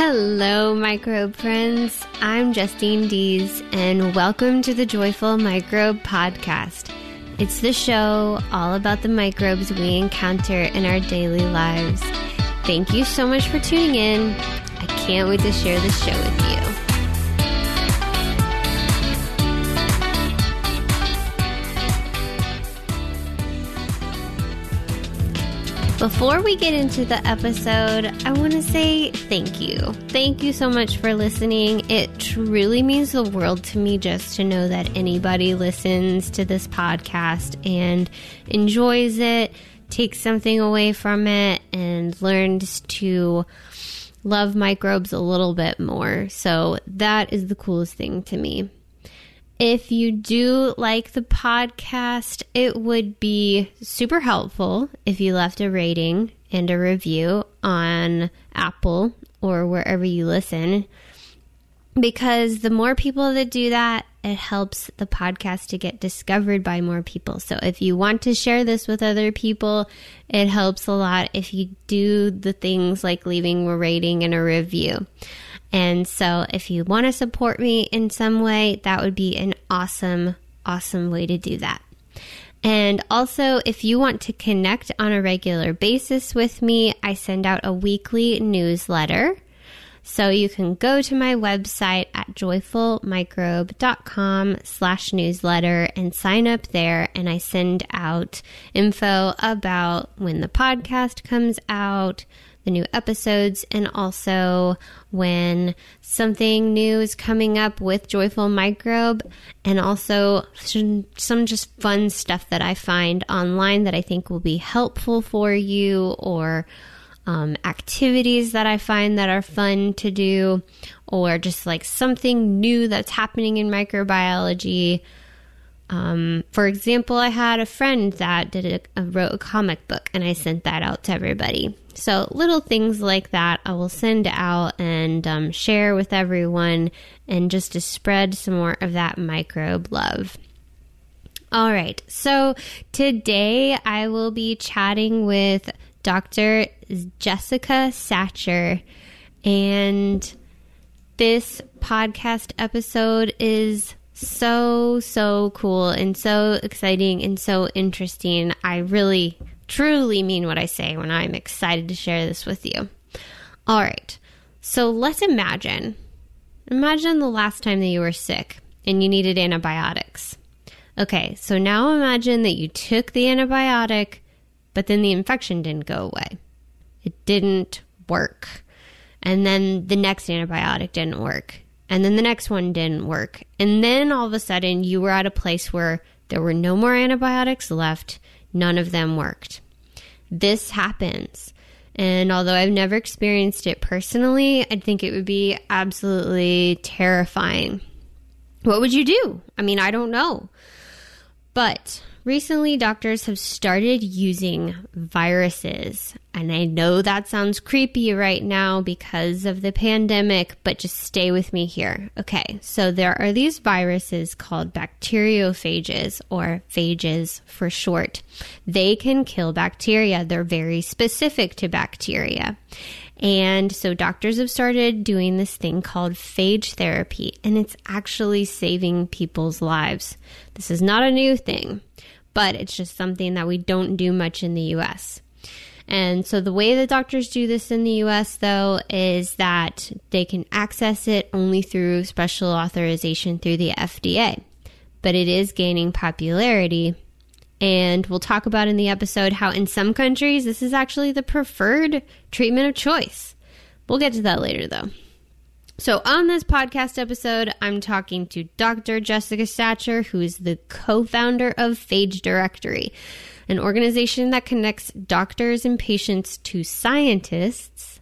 Hello, microbe friends. I'm Justine Dees, and welcome to the Joyful Microbe Podcast. It's the show all about the microbes we encounter in our daily lives. Thank you so much for tuning in. I can't wait to share this show with you. Before we get into the episode, I want to say thank you. Thank you so much for listening. It truly means the world to me just to know that anybody listens to this podcast and enjoys it, takes something away from it, and learns to love microbes a little bit more. So that is the coolest thing to me. If you do like the podcast, it would be super helpful if you left a rating and a review on Apple or wherever you listen. Because the more people that do that, it helps the podcast to get discovered by more people. So if you want to share this with other people, it helps a lot if you do the things like leaving a rating and a review. And so if you want to support me in some way, that would be an awesome, awesome way to do that. And also, if you want to connect on a regular basis with me, I send out a weekly newsletter. So you can go to my website at joyfulmicrobe.com slash newsletter and sign up there. And I send out info about when the podcast comes out, the new episodes and also when something new is coming up with Joyful Microbe and also some just fun stuff that I find online that I think will be helpful for you or um, activities that I find that are fun to do or just like something new that's happening in microbiology. Um, for example, I had a friend that did a, wrote a comic book, and I sent that out to everybody. So, little things like that I will send out and um, share with everyone, and just to spread some more of that microbe love. All right, so today I will be chatting with Dr. Jessica Sacher, and this podcast episode is so, so cool and so exciting and so interesting. I really truly mean what I say when I'm excited to share this with you. All right, so let's imagine. Imagine the last time that you were sick and you needed antibiotics. Okay, so now imagine that you took the antibiotic, but then the infection didn't go away. It didn't work. And then the next antibiotic didn't work. And then the next one didn't work. And then all of a sudden you were at a place where there were no more antibiotics left none of them worked. This happens. And although I've never experienced it personally, I think it would be absolutely terrifying. What would you do? I mean, I don't know. But Recently, doctors have started using viruses. And I know that sounds creepy right now because of the pandemic, but just stay with me here. Okay, so there are these viruses called bacteriophages, or phages for short. They can kill bacteria, they're very specific to bacteria. And so doctors have started doing this thing called phage therapy, and it's actually saving people's lives. This is not a new thing but it's just something that we don't do much in the US. And so the way that doctors do this in the US, though, is that they can access it only through special authorization through the FDA. But it is gaining popularity. And we'll talk about in the episode how in some countries this is actually the preferred treatment of choice. We'll get to that later, though. So, on this podcast episode, I'm talking to Dr. Jessica Sacher, who is the co founder of Phage Directory, an organization that connects doctors and patients to scientists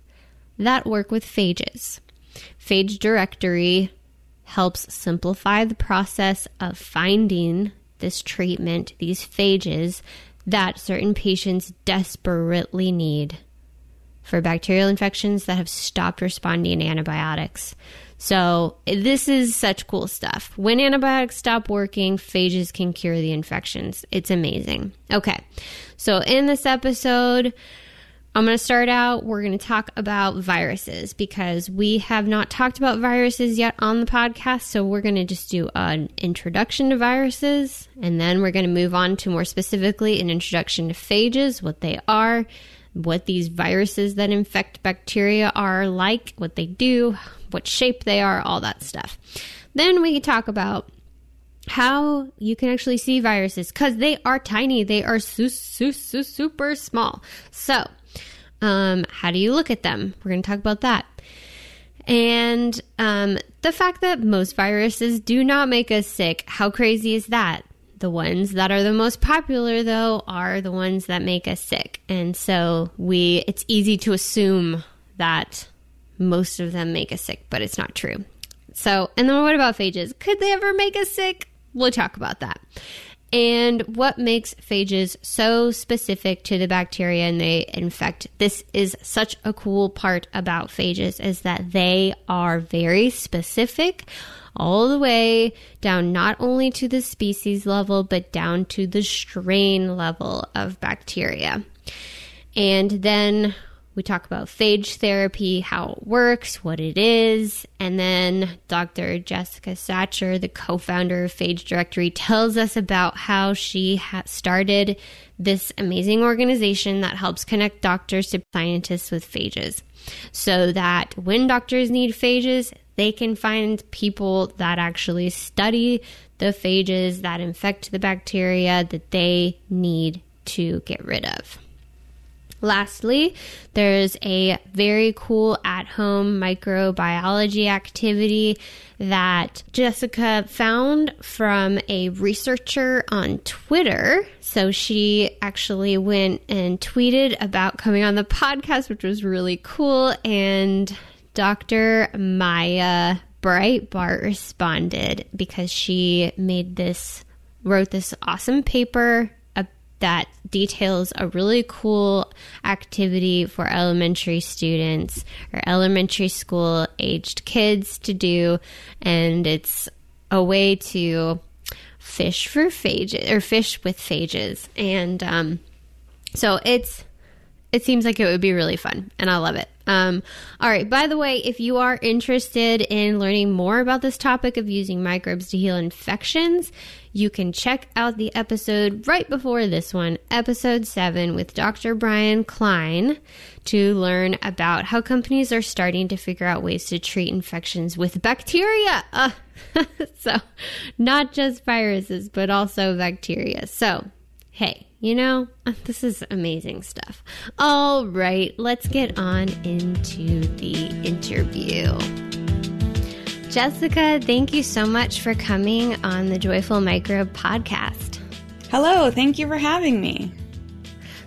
that work with phages. Phage Directory helps simplify the process of finding this treatment, these phages that certain patients desperately need for bacterial infections that have stopped responding to antibiotics. So, this is such cool stuff. When antibiotics stop working, phages can cure the infections. It's amazing. Okay, so in this episode, I'm going to start out. We're going to talk about viruses because we have not talked about viruses yet on the podcast. So we're going to just do an introduction to viruses and then we're going to move on to more specifically an introduction to phages, what they are, what these viruses that infect bacteria are like, what they do, what shape they are, all that stuff. Then we talk about how you can actually see viruses because they are tiny. They are su- su- su- super small. So, um, how do you look at them? We're going to talk about that. And um, the fact that most viruses do not make us sick. How crazy is that? The ones that are the most popular, though, are the ones that make us sick. And so we, it's easy to assume that most of them make us sick, but it's not true. So, and then what about phages? Could they ever make us sick? We'll talk about that. And what makes phages so specific to the bacteria and they infect? This is such a cool part about phages is that they are very specific all the way down not only to the species level but down to the strain level of bacteria. And then we talk about phage therapy, how it works, what it is, and then Dr. Jessica Sacher, the co founder of Phage Directory, tells us about how she ha- started this amazing organization that helps connect doctors to scientists with phages so that when doctors need phages, they can find people that actually study the phages that infect the bacteria that they need to get rid of. Lastly, there's a very cool at home microbiology activity that Jessica found from a researcher on Twitter. So she actually went and tweeted about coming on the podcast, which was really cool. And Dr. Mya Breitbart responded because she made this, wrote this awesome paper that details a really cool activity for elementary students or elementary school aged kids to do. And it's a way to fish for phages or fish with phages. And um, so it's it seems like it would be really fun and I love it. Um, all right. By the way, if you are interested in learning more about this topic of using microbes to heal infections, you can check out the episode right before this one, episode seven, with Dr. Brian Klein to learn about how companies are starting to figure out ways to treat infections with bacteria. Uh, so, not just viruses, but also bacteria. So, hey, you know, this is amazing stuff. All right, let's get on into the interview. Jessica, thank you so much for coming on the Joyful Microbe podcast. Hello, thank you for having me.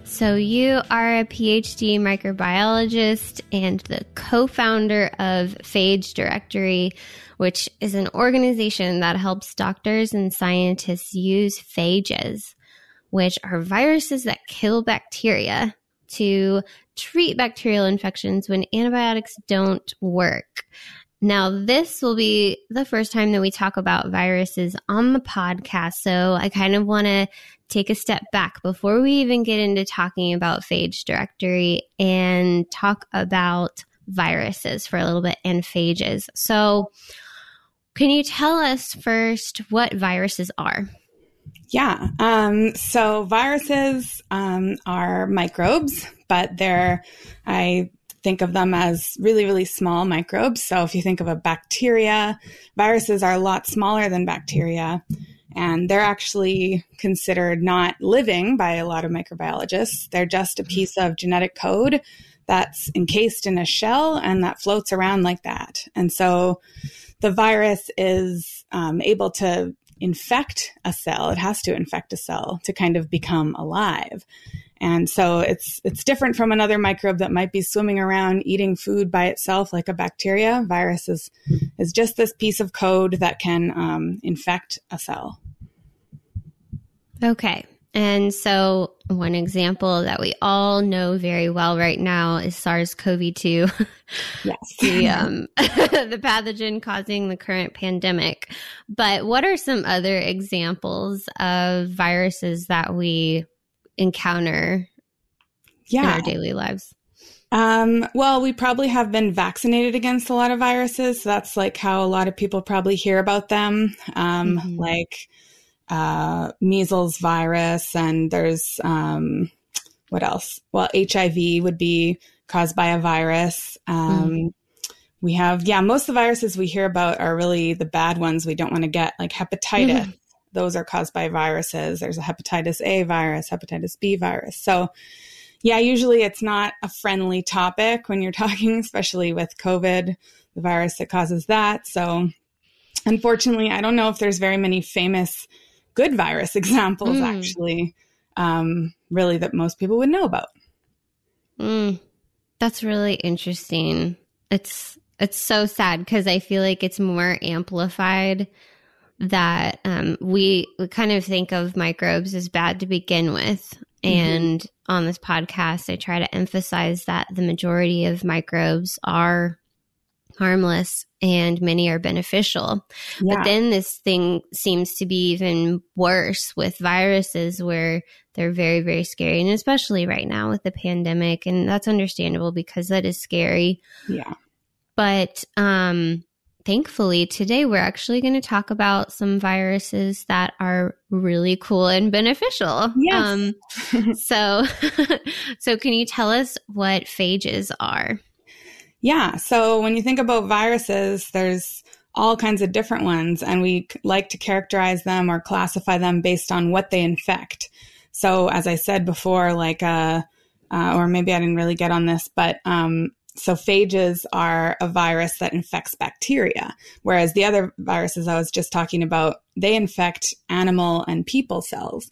So, you are a PhD microbiologist and the co founder of Phage Directory, which is an organization that helps doctors and scientists use phages, which are viruses that kill bacteria, to treat bacterial infections when antibiotics don't work. Now, this will be the first time that we talk about viruses on the podcast. So I kind of want to take a step back before we even get into talking about phage directory and talk about viruses for a little bit and phages. So, can you tell us first what viruses are? Yeah. Um, so viruses um, are microbes, but they're, I think of them as really, really small microbes. So if you think of a bacteria, viruses are a lot smaller than bacteria. And they're actually considered not living by a lot of microbiologists. They're just a piece of genetic code that's encased in a shell and that floats around like that. And so the virus is um, able to infect a cell. It has to infect a cell to kind of become alive. And so it's it's different from another microbe that might be swimming around eating food by itself, like a bacteria. Virus is is just this piece of code that can um, infect a cell. Okay. And so, one example that we all know very well right now is SARS CoV 2. Yes. the, um, the pathogen causing the current pandemic. But what are some other examples of viruses that we encounter yeah. in our daily lives? Um, well, we probably have been vaccinated against a lot of viruses. So that's like how a lot of people probably hear about them, um, mm-hmm. like uh, measles virus, and there's um, what else? Well, HIV would be caused by a virus. Um, mm. We have, yeah, most of the viruses we hear about are really the bad ones we don't want to get, like hepatitis. Mm-hmm. Those are caused by viruses. There's a hepatitis A virus, hepatitis B virus. So, yeah, usually it's not a friendly topic when you're talking, especially with COVID, the virus that causes that. So, unfortunately, I don't know if there's very many famous good virus examples, mm. actually, um, really, that most people would know about. Mm. That's really interesting. It's it's so sad because I feel like it's more amplified that um, we, we kind of think of microbes as bad to begin with. Mm-hmm. And on this podcast, I try to emphasize that the majority of microbes are harmless and many are beneficial. Yeah. But then this thing seems to be even worse with viruses where they're very, very scary. And especially right now with the pandemic. And that's understandable because that is scary. Yeah. But um, thankfully, today we're actually going to talk about some viruses that are really cool and beneficial. Yes. Um, so, so can you tell us what phages are? Yeah. So when you think about viruses, there's all kinds of different ones, and we like to characterize them or classify them based on what they infect. So, as I said before, like, uh, uh, or maybe I didn't really get on this, but um, so phages are a virus that infects bacteria, whereas the other viruses I was just talking about, they infect animal and people cells.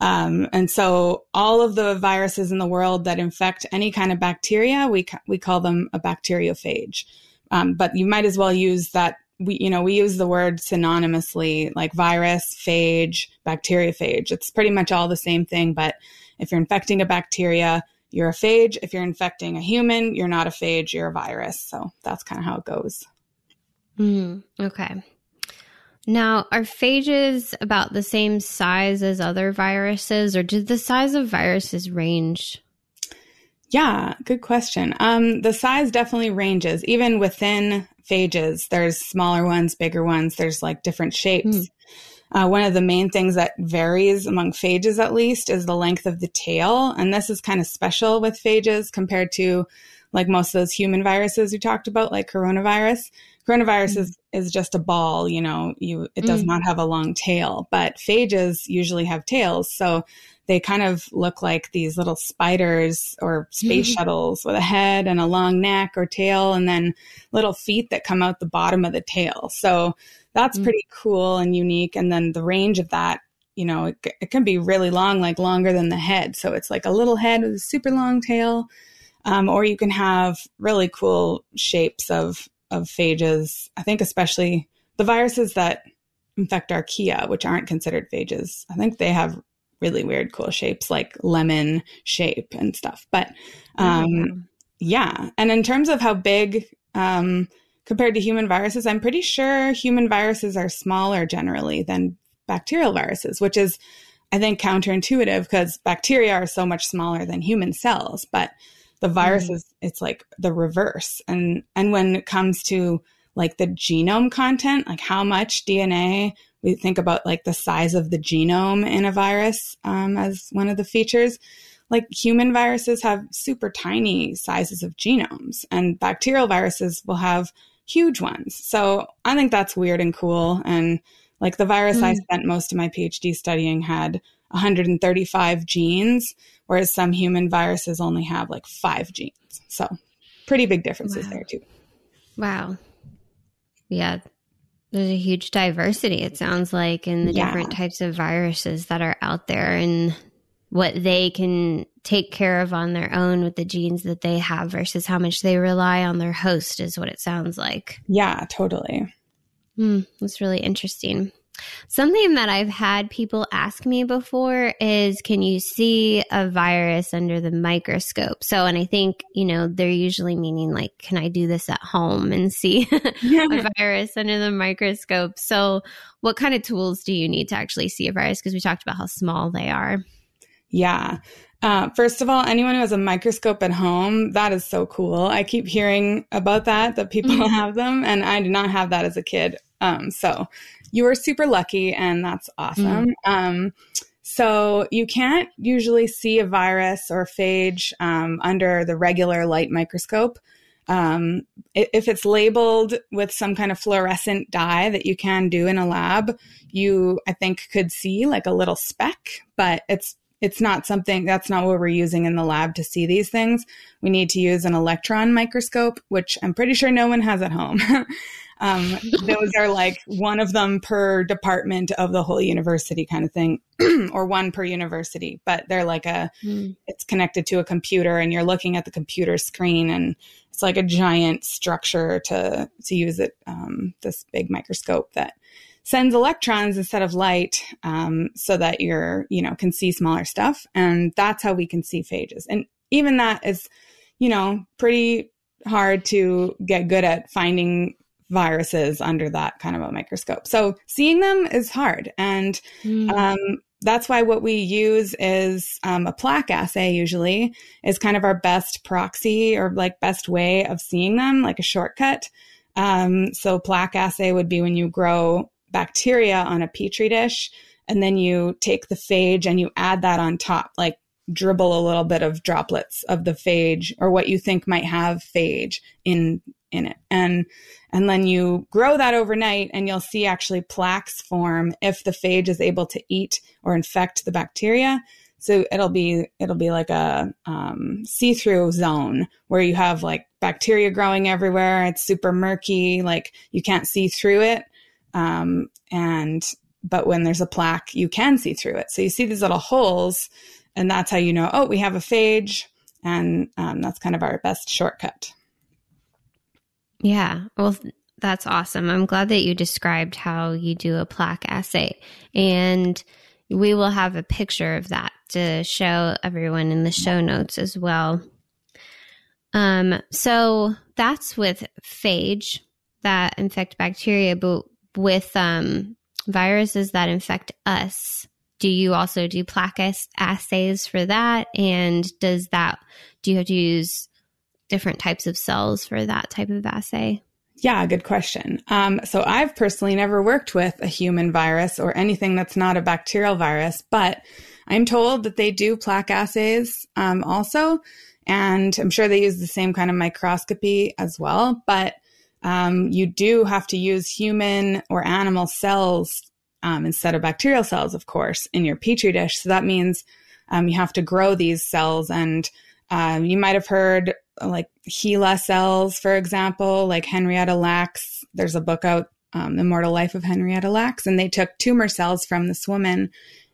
Um, and so all of the viruses in the world that infect any kind of bacteria, we, we call them a bacteriophage. Um, but you might as well use that. We, you know, we use the word synonymously, like virus, phage, bacteriophage. It's pretty much all the same thing. But if you're infecting a bacteria, you're a phage. If you're infecting a human, you're not a phage, you're a virus. So that's kind of how it goes. Mm, okay. Now, are phages about the same size as other viruses, or did the size of viruses range? Yeah, good question. Um, the size definitely ranges. Even within phages, there's smaller ones, bigger ones. There's like different shapes. Mm. Uh, one of the main things that varies among phages, at least, is the length of the tail. And this is kind of special with phages compared to like most of those human viruses we talked about, like coronavirus. Coronavirus mm. is, is just a ball, you know, you, it does mm. not have a long tail, but phages usually have tails. So they kind of look like these little spiders or space shuttles with a head and a long neck or tail and then little feet that come out the bottom of the tail. So that's mm-hmm. pretty cool and unique. And then the range of that, you know, it, it, can be really long, like longer than the head. So it's like a little head with a super long tail. Um, or you can have really cool shapes of, of phages. I think especially the viruses that infect archaea, which aren't considered phages. I think they have really weird, cool shapes like lemon shape and stuff. But um, mm-hmm. yeah. And in terms of how big um, compared to human viruses, I'm pretty sure human viruses are smaller generally than bacterial viruses, which is, I think, counterintuitive because bacteria are so much smaller than human cells. But the viruses, mm. it's like the reverse. And and when it comes to like the genome content, like how much DNA we think about like the size of the genome in a virus um, as one of the features like human viruses have super tiny sizes of genomes and bacterial viruses will have huge ones. So I think that's weird and cool. And like the virus mm. I spent most of my PhD studying had 135 genes, whereas some human viruses only have like five genes. So pretty big differences wow. there too. Wow. Yeah. There's a huge diversity, it sounds like, in the yeah. different types of viruses that are out there. And what they can take care of on their own with the genes that they have versus how much they rely on their host is what it sounds like. Yeah, totally. Mm, that's really interesting. Something that I've had people ask me before is can you see a virus under the microscope? So, and I think, you know, they're usually meaning like, can I do this at home and see a virus under the microscope? So, what kind of tools do you need to actually see a virus? Because we talked about how small they are. Yeah. Uh, first of all, anyone who has a microscope at home, that is so cool. I keep hearing about that, that people have them, and I did not have that as a kid. Um, so you are super lucky, and that's awesome. Mm. Um, so you can't usually see a virus or phage um, under the regular light microscope. Um, if it's labeled with some kind of fluorescent dye that you can do in a lab, you I think could see like a little speck, but it's it's not something that's not what we're using in the lab to see these things. We need to use an electron microscope, which I'm pretty sure no one has at home. um, those are like one of them per department of the whole university kind of thing, or one per university. But they're like a, mm. it's connected to a computer, and you're looking at the computer screen, and it's like a giant structure to to use it. Um, this big microscope that sends electrons instead of light um, so that you're you know can see smaller stuff. And that's how we can see phages. And even that is you know pretty hard to get good at finding viruses under that kind of a microscope. So seeing them is hard. And mm. um, that's why what we use is um, a plaque assay usually is kind of our best proxy or like best way of seeing them like a shortcut. Um, so plaque assay would be when you grow bacteria on a petri dish and then you take the phage and you add that on top like dribble a little bit of droplets of the phage or what you think might have phage in in it. And and then you grow that overnight and you'll see actually plaques form if the phage is able to eat or infect the bacteria. So it'll be it'll be like a um, see-through zone where you have like bacteria growing everywhere. It's super murky. Like you can't see through it um, and but when there's a plaque, you can see through it. So you see these little holes, and that's how you know, oh, we have a phage, and um, that's kind of our best shortcut. Yeah. Well, that's awesome. I'm glad that you described how you do a plaque assay. And we will have a picture of that to show everyone in the show notes as well. Um, so that's with phage that infect bacteria, but with um, viruses that infect us, do you also do plaque assays for that? And does that, do you have to use different types of cells for that type of assay? Yeah, good question. Um, so I've personally never worked with a human virus or anything that's not a bacterial virus, but I'm told that they do plaque assays um, also. And I'm sure they use the same kind of microscopy as well. But um, you do have to use human or animal cells um, instead of bacterial cells, of course, in your petri dish. So that means um, you have to grow these cells. And um, you might have heard like HeLa cells, for example, like Henrietta Lacks. There's a book out, um, The Immortal Life of Henrietta Lacks, and they took tumor cells from this woman,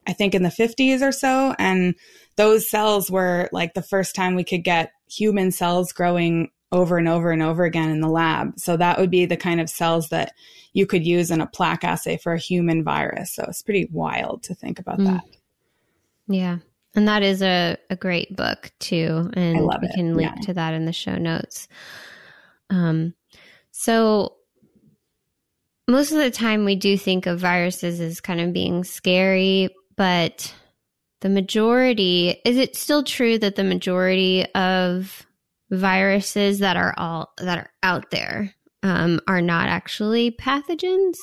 I think in the 50s or so. And those cells were like the first time we could get human cells growing over and over and over again in the lab. So that would be the kind of cells that you could use in a plaque assay for a human virus. So it's pretty wild to think about mm. that. Yeah. And that is a, a great book too. And we it. can link yeah. to that in the show notes. Um, so most of the time we do think of viruses as kind of being scary, but the majority, is it still true that the majority of viruses that are all that are out there um, are not actually pathogens?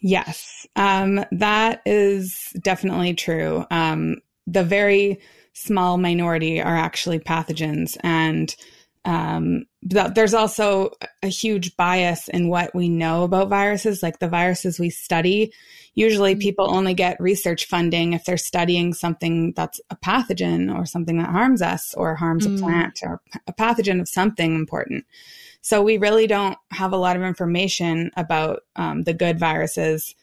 Yes, um, that is definitely true. Um, the very small minority are actually pathogens, and um, there's also a huge bias in what we know about viruses. Like the viruses we study, usually mm-hmm. people only get research funding if they're studying something that's a pathogen or something that harms us or harms mm. a plant or a pathogen of something important. So we really don't have a lot of information about um, the good viruses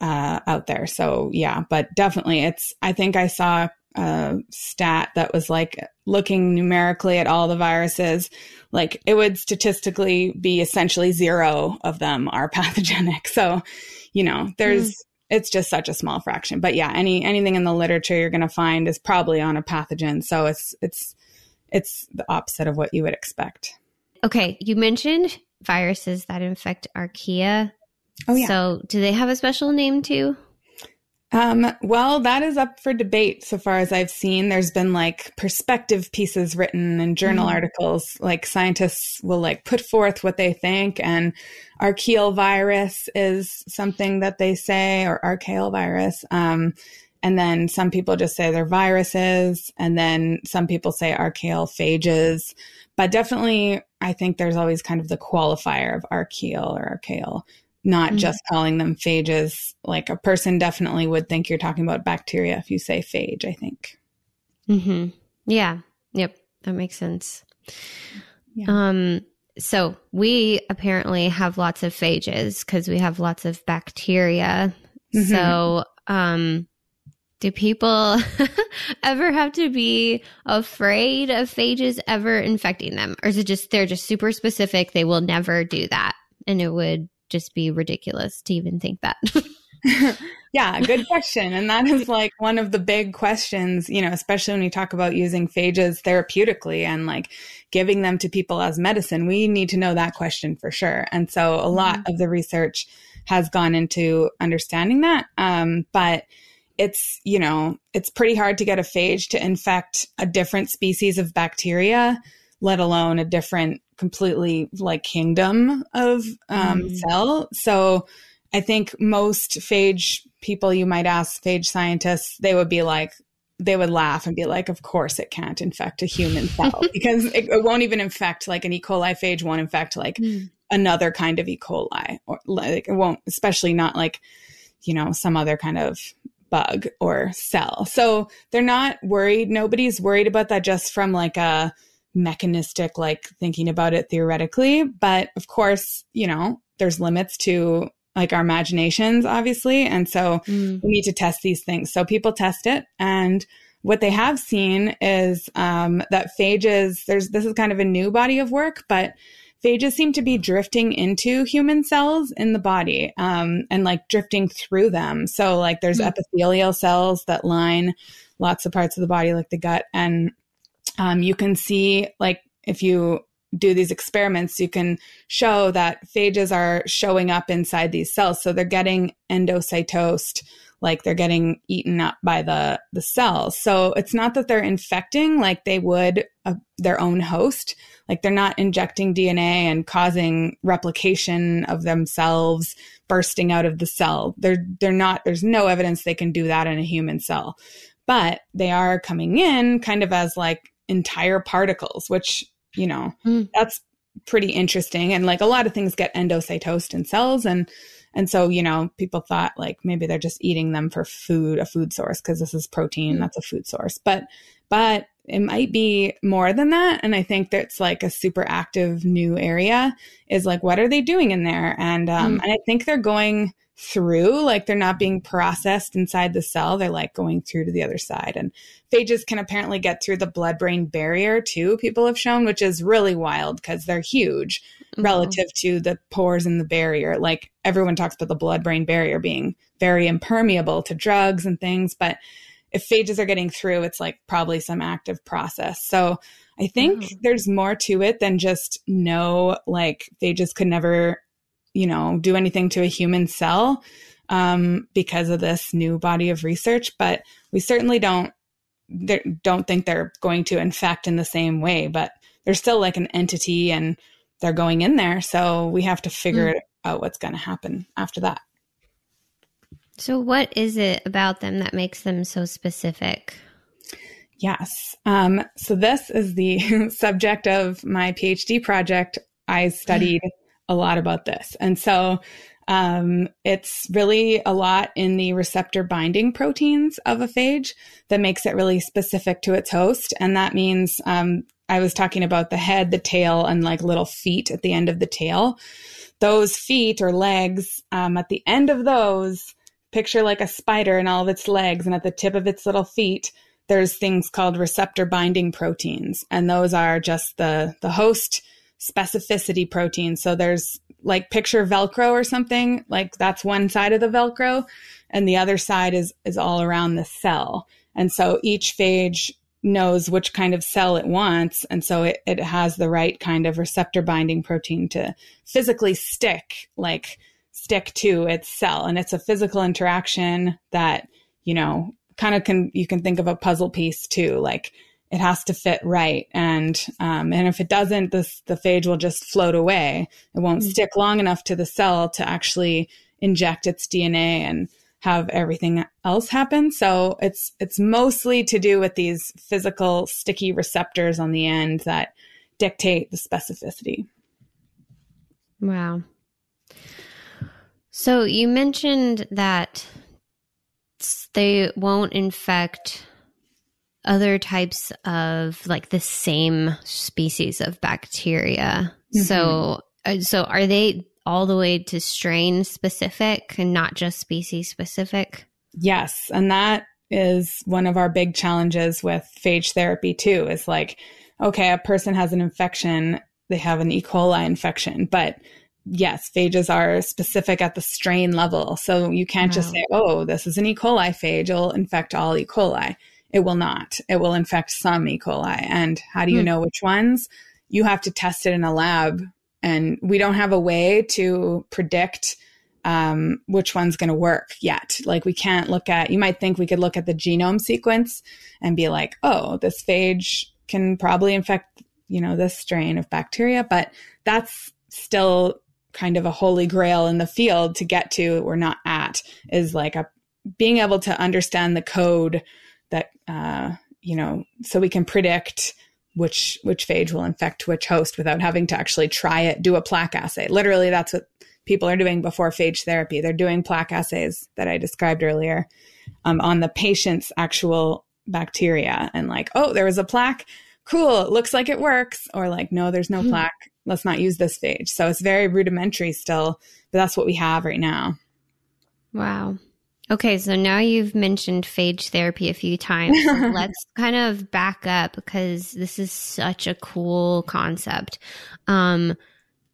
uh, out there. So yeah, but definitely, it's. I think I saw a stat that was like looking numerically at all the viruses, like it would statistically be essentially zero of them are pathogenic. So, you know, there's, mm. it's just such a small fraction. But yeah, any, anything in the literature you're going to find is probably on a pathogen. So it's, it's, it's the opposite of what you would expect. Okay. You mentioned viruses that infect archaea. Oh, yeah. So do they have a special name too? Um, well, that is up for debate so far as I've seen. There's been like perspective pieces written and journal mm. articles. Like scientists will like put forth what they think, and archaeal virus is something that they say, or archaeal virus. Um, and then some people just say they're viruses, and then some people say archaeal phages. But definitely, I think there's always kind of the qualifier of archaeal or archaeal not mm-hmm. just calling them phages. Like a person definitely would think you're talking about bacteria if you say phage, I think. hmm Yeah. Yep. That makes sense. Yeah. Um, so we apparently have lots of phages because we have lots of bacteria. Mm-hmm. So, um, do people ever have to be afraid of phages ever infecting them? Or is it just they're just super specific? They will never do that and it would just be ridiculous to even think that. yeah, good question. And that is like one of the big questions, you know, especially when we talk about using phages therapeutically and like giving them to people as medicine. We need to know that question for sure. And so a lot mm-hmm. of the research has gone into understanding that. Um, but it's, you know, it's pretty hard to get a phage to infect a different species of bacteria, let alone a different completely like kingdom of um, mm. cell. So I think most phage people you might ask, phage scientists, they would be like, they would laugh and be like, of course it can't infect a human cell because it, it, won't even infect like an E. coli phage won't infect like mm. another kind of E. coli or like it won't, especially not like, you know, some other kind of bug or cell. So they're not worried. Nobody's worried about that just from like a, mechanistic, like thinking about it theoretically. But of course, you know, there's limits to like our imaginations, obviously. And so mm. we need to test these things. So people test it. And what they have seen is um, that phages, there's this is kind of a new body of work, but phages seem to be drifting into human cells in the body um, and like drifting through them. So, like, there's mm. epithelial cells that line lots of parts of the body, like the gut, and um, you can see like if you do these experiments, you can show that phages are showing up inside these cells. So they're getting endocytosed, like they're getting eaten up by the, the cells. So it's not that they're infecting like they would a, their own host. Like they're not injecting DNA and causing replication of themselves bursting out of the cell. They're, they're not, there's no evidence they can do that in a human cell. But they are coming in kind of as like entire particles, which, you know, mm. that's pretty interesting. And like a lot of things get endocytosed in cells. And, and so, you know, people thought like maybe they're just eating them for food, a food source, because this is protein, mm. that's a food source. But, but it might be more than that. And I think that's like a super active new area is like, what are they doing in there? And, um, mm. and I think they're going, through, like they're not being processed inside the cell. They're like going through to the other side. And phages can apparently get through the blood brain barrier too, people have shown, which is really wild because they're huge mm-hmm. relative to the pores in the barrier. Like everyone talks about the blood brain barrier being very impermeable to drugs and things. But if phages are getting through, it's like probably some active process. So I think mm-hmm. there's more to it than just no, like phages could never you know, do anything to a human cell um, because of this new body of research. But we certainly don't don't think they're going to infect in the same way. But they're still like an entity, and they're going in there. So we have to figure mm. out what's going to happen after that. So, what is it about them that makes them so specific? Yes. Um, so, this is the subject of my PhD project. I studied a lot about this. And so um, it's really a lot in the receptor binding proteins of a phage that makes it really specific to its host. And that means um, I was talking about the head, the tail, and like little feet at the end of the tail. Those feet or legs, um, at the end of those, picture like a spider and all of its legs, and at the tip of its little feet, there's things called receptor binding proteins. And those are just the, the host specificity protein. So there's like picture Velcro or something, like that's one side of the Velcro, and the other side is is all around the cell. And so each phage knows which kind of cell it wants. And so it, it has the right kind of receptor binding protein to physically stick, like stick to its cell. And it's a physical interaction that you know, kind of can, you can think of a puzzle piece too. Like it has to fit right. And, um, and if it doesn't, this, the phage will just float away. It won't mm-hmm. stick long enough to the cell to actually inject its DNA and have everything else happen. So it's, it's mostly to do with these physical sticky receptors on the end that dictate the specificity. Wow. So you mentioned that they won't infect other types of like the same species of bacteria. Mm-hmm. So uh, so are they all the way to strain specific and not just species specific? Yes, and that is one of our big challenges with phage therapy too is like okay, a person has an infection, they have an E. coli infection, but yes, phages are specific at the strain level. So you can't wow. just say, oh, this is an E. coli phage, it'll infect all E. coli. It will not. It will infect some E. coli. And how do you hmm. know which ones? You have to test it in a lab. And we don't have a way to predict um, which one's going to work yet. Like we can't look at, you might think we could look at the genome sequence and be like, oh, this phage can probably infect, you know, this strain of bacteria, but that's still kind of a holy grail in the field to get to we're not at is like a being able to understand the code that uh, you know so we can predict which which phage will infect which host without having to actually try it do a plaque assay literally that's what people are doing before phage therapy they're doing plaque assays that i described earlier um, on the patient's actual bacteria and like oh there was a plaque cool it looks like it works or like no there's no hmm. plaque let's not use this phage. So it's very rudimentary still, but that's what we have right now. Wow. Okay, so now you've mentioned phage therapy a few times. So let's kind of back up because this is such a cool concept. Um,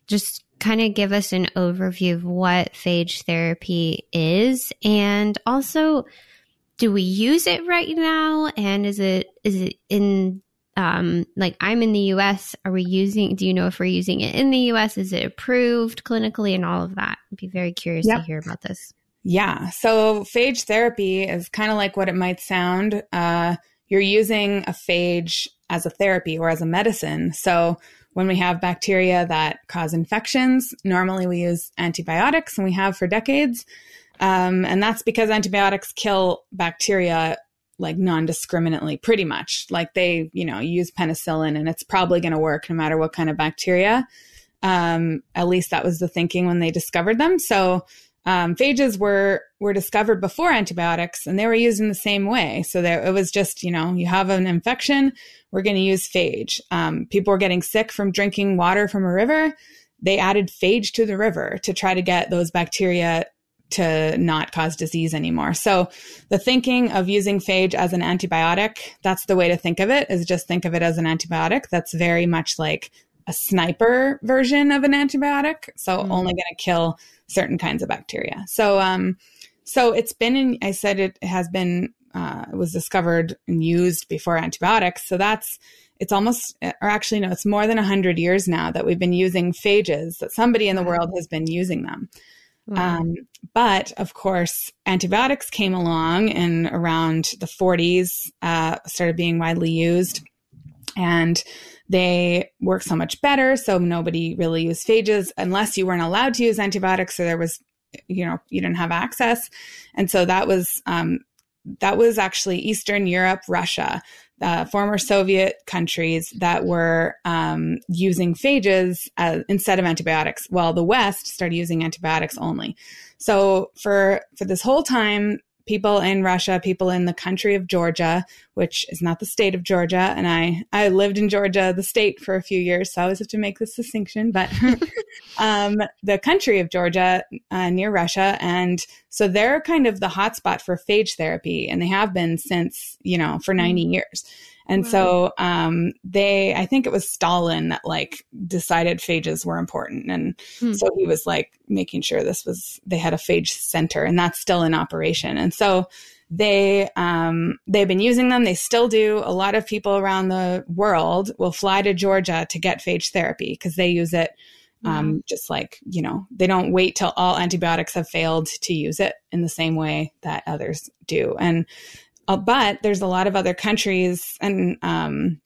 just kind of give us an overview of what phage therapy is and also do we use it right now and is it is it in um, like I'm in the US, are we using, do you know if we're using it in the US? Is it approved clinically and all of that? I'd be very curious yep. to hear about this. Yeah. So phage therapy is kind of like what it might sound. Uh, you're using a phage as a therapy or as a medicine. So when we have bacteria that cause infections, normally we use antibiotics and we have for decades. Um, and that's because antibiotics kill bacteria like non-discriminately pretty much like they you know use penicillin and it's probably going to work no matter what kind of bacteria um, at least that was the thinking when they discovered them so um, phages were were discovered before antibiotics and they were used in the same way so there it was just you know you have an infection we're going to use phage um, people were getting sick from drinking water from a river they added phage to the river to try to get those bacteria to not cause disease anymore. So the thinking of using phage as an antibiotic, that's the way to think of it is just think of it as an antibiotic. That's very much like a sniper version of an antibiotic. So mm. only going to kill certain kinds of bacteria. So, um, so it's been in, I said it has been, uh, it was discovered and used before antibiotics. So that's, it's almost, or actually, no, it's more than 100 years now that we've been using phages, that somebody in the world has been using them. Um, but of course, antibiotics came along and around the 40s, uh, started being widely used. And they work so much better. So nobody really used phages unless you weren't allowed to use antibiotics. So there was, you know, you didn't have access. And so that was, um, that was actually Eastern Europe, Russia uh, former Soviet countries that were um, using phages as, instead of antibiotics, while the West started using antibiotics only. So for for this whole time, people in Russia, people in the country of Georgia, which is not the state of Georgia. And I, I lived in Georgia, the state, for a few years. So I always have to make this distinction, but um, the country of Georgia uh, near Russia. And so they're kind of the hotspot for phage therapy. And they have been since, you know, for 90 mm. years. And wow. so um, they, I think it was Stalin that like decided phages were important. And hmm. so he was like making sure this was, they had a phage center and that's still in operation. And so they, um, they've been using them. They still do. A lot of people around the world will fly to Georgia to get phage therapy because they use it Um, just like, you know, they don't wait till all antibiotics have failed to use it in the same way that others do. And, uh, but there's a lot of other countries and, um,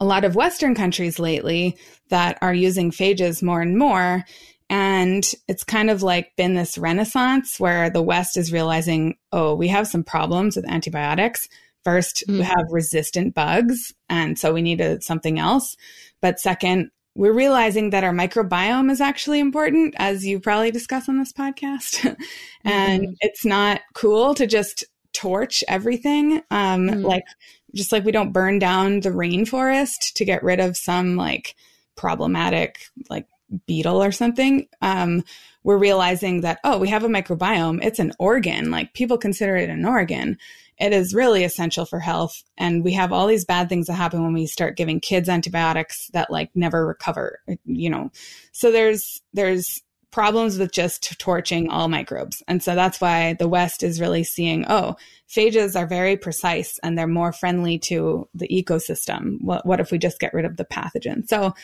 a lot of Western countries lately that are using phages more and more. And it's kind of like been this renaissance where the West is realizing, oh, we have some problems with antibiotics. First, mm. we have resistant bugs, and so we need a, something else. But second, we're realizing that our microbiome is actually important, as you probably discuss on this podcast. and mm it's not cool to just torch everything. Um, mm Like, just like we don't burn down the rainforest to get rid of some like problematic, like beetle or something. Um, we're realizing that, oh, we have a microbiome. It's an organ. Like people consider it an organ it is really essential for health. And we have all these bad things that happen when we start giving kids antibiotics that like never recover, you know. So there's there's problems with just torching all microbes. And so that's why the West is really seeing, oh, phages are very precise and they're more friendly to the ecosystem. What, what if we just get rid of the pathogen? So,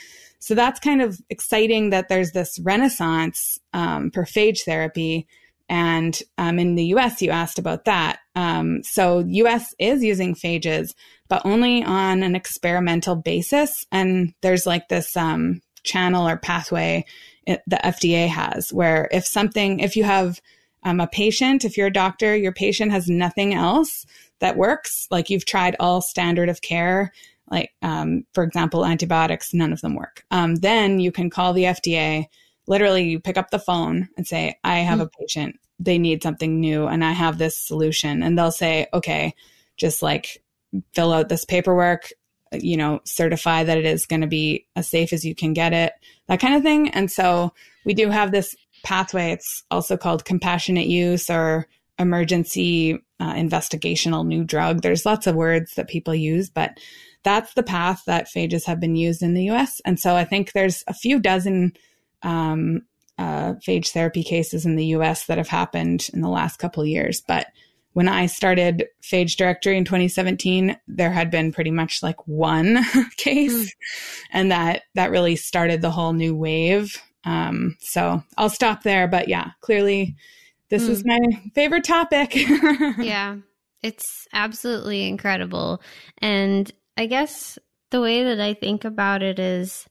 so that's kind of exciting that there's this renaissance um, for phage therapy and um, in the US, you asked about that. Um, so US is using phages, but only on an experimental basis. And there's like this um, channel or pathway it, the FDA has where if something, if you have um, a patient, if you're a doctor, your patient has nothing else that works, like you've tried all standard of care, like um, for example, antibiotics, none of them work. Um, then you can call the FDA literally you pick up the phone and say, I have mm-hmm. a patient, they need something new, and I have this solution. And they'll say, okay, just like fill out this paperwork, you know, certify that it is going to be as safe as you can get it, that kind of thing. And so we do have this pathway. It's also called compassionate use or emergency uh, investigational new drug. There's lots of words that people use, but that's the path that phages have been used in the US. And so I think there's a few dozen um, uh, phage therapy cases in the US that have happened in the last couple years. But when I started Phage Directory in 2017, there had been pretty much like one case, mm. and that that really started the whole new wave. Um, so I'll stop there. But yeah, clearly, this mm. is my favorite topic. yeah, it's absolutely incredible, and I guess the way that I think about it is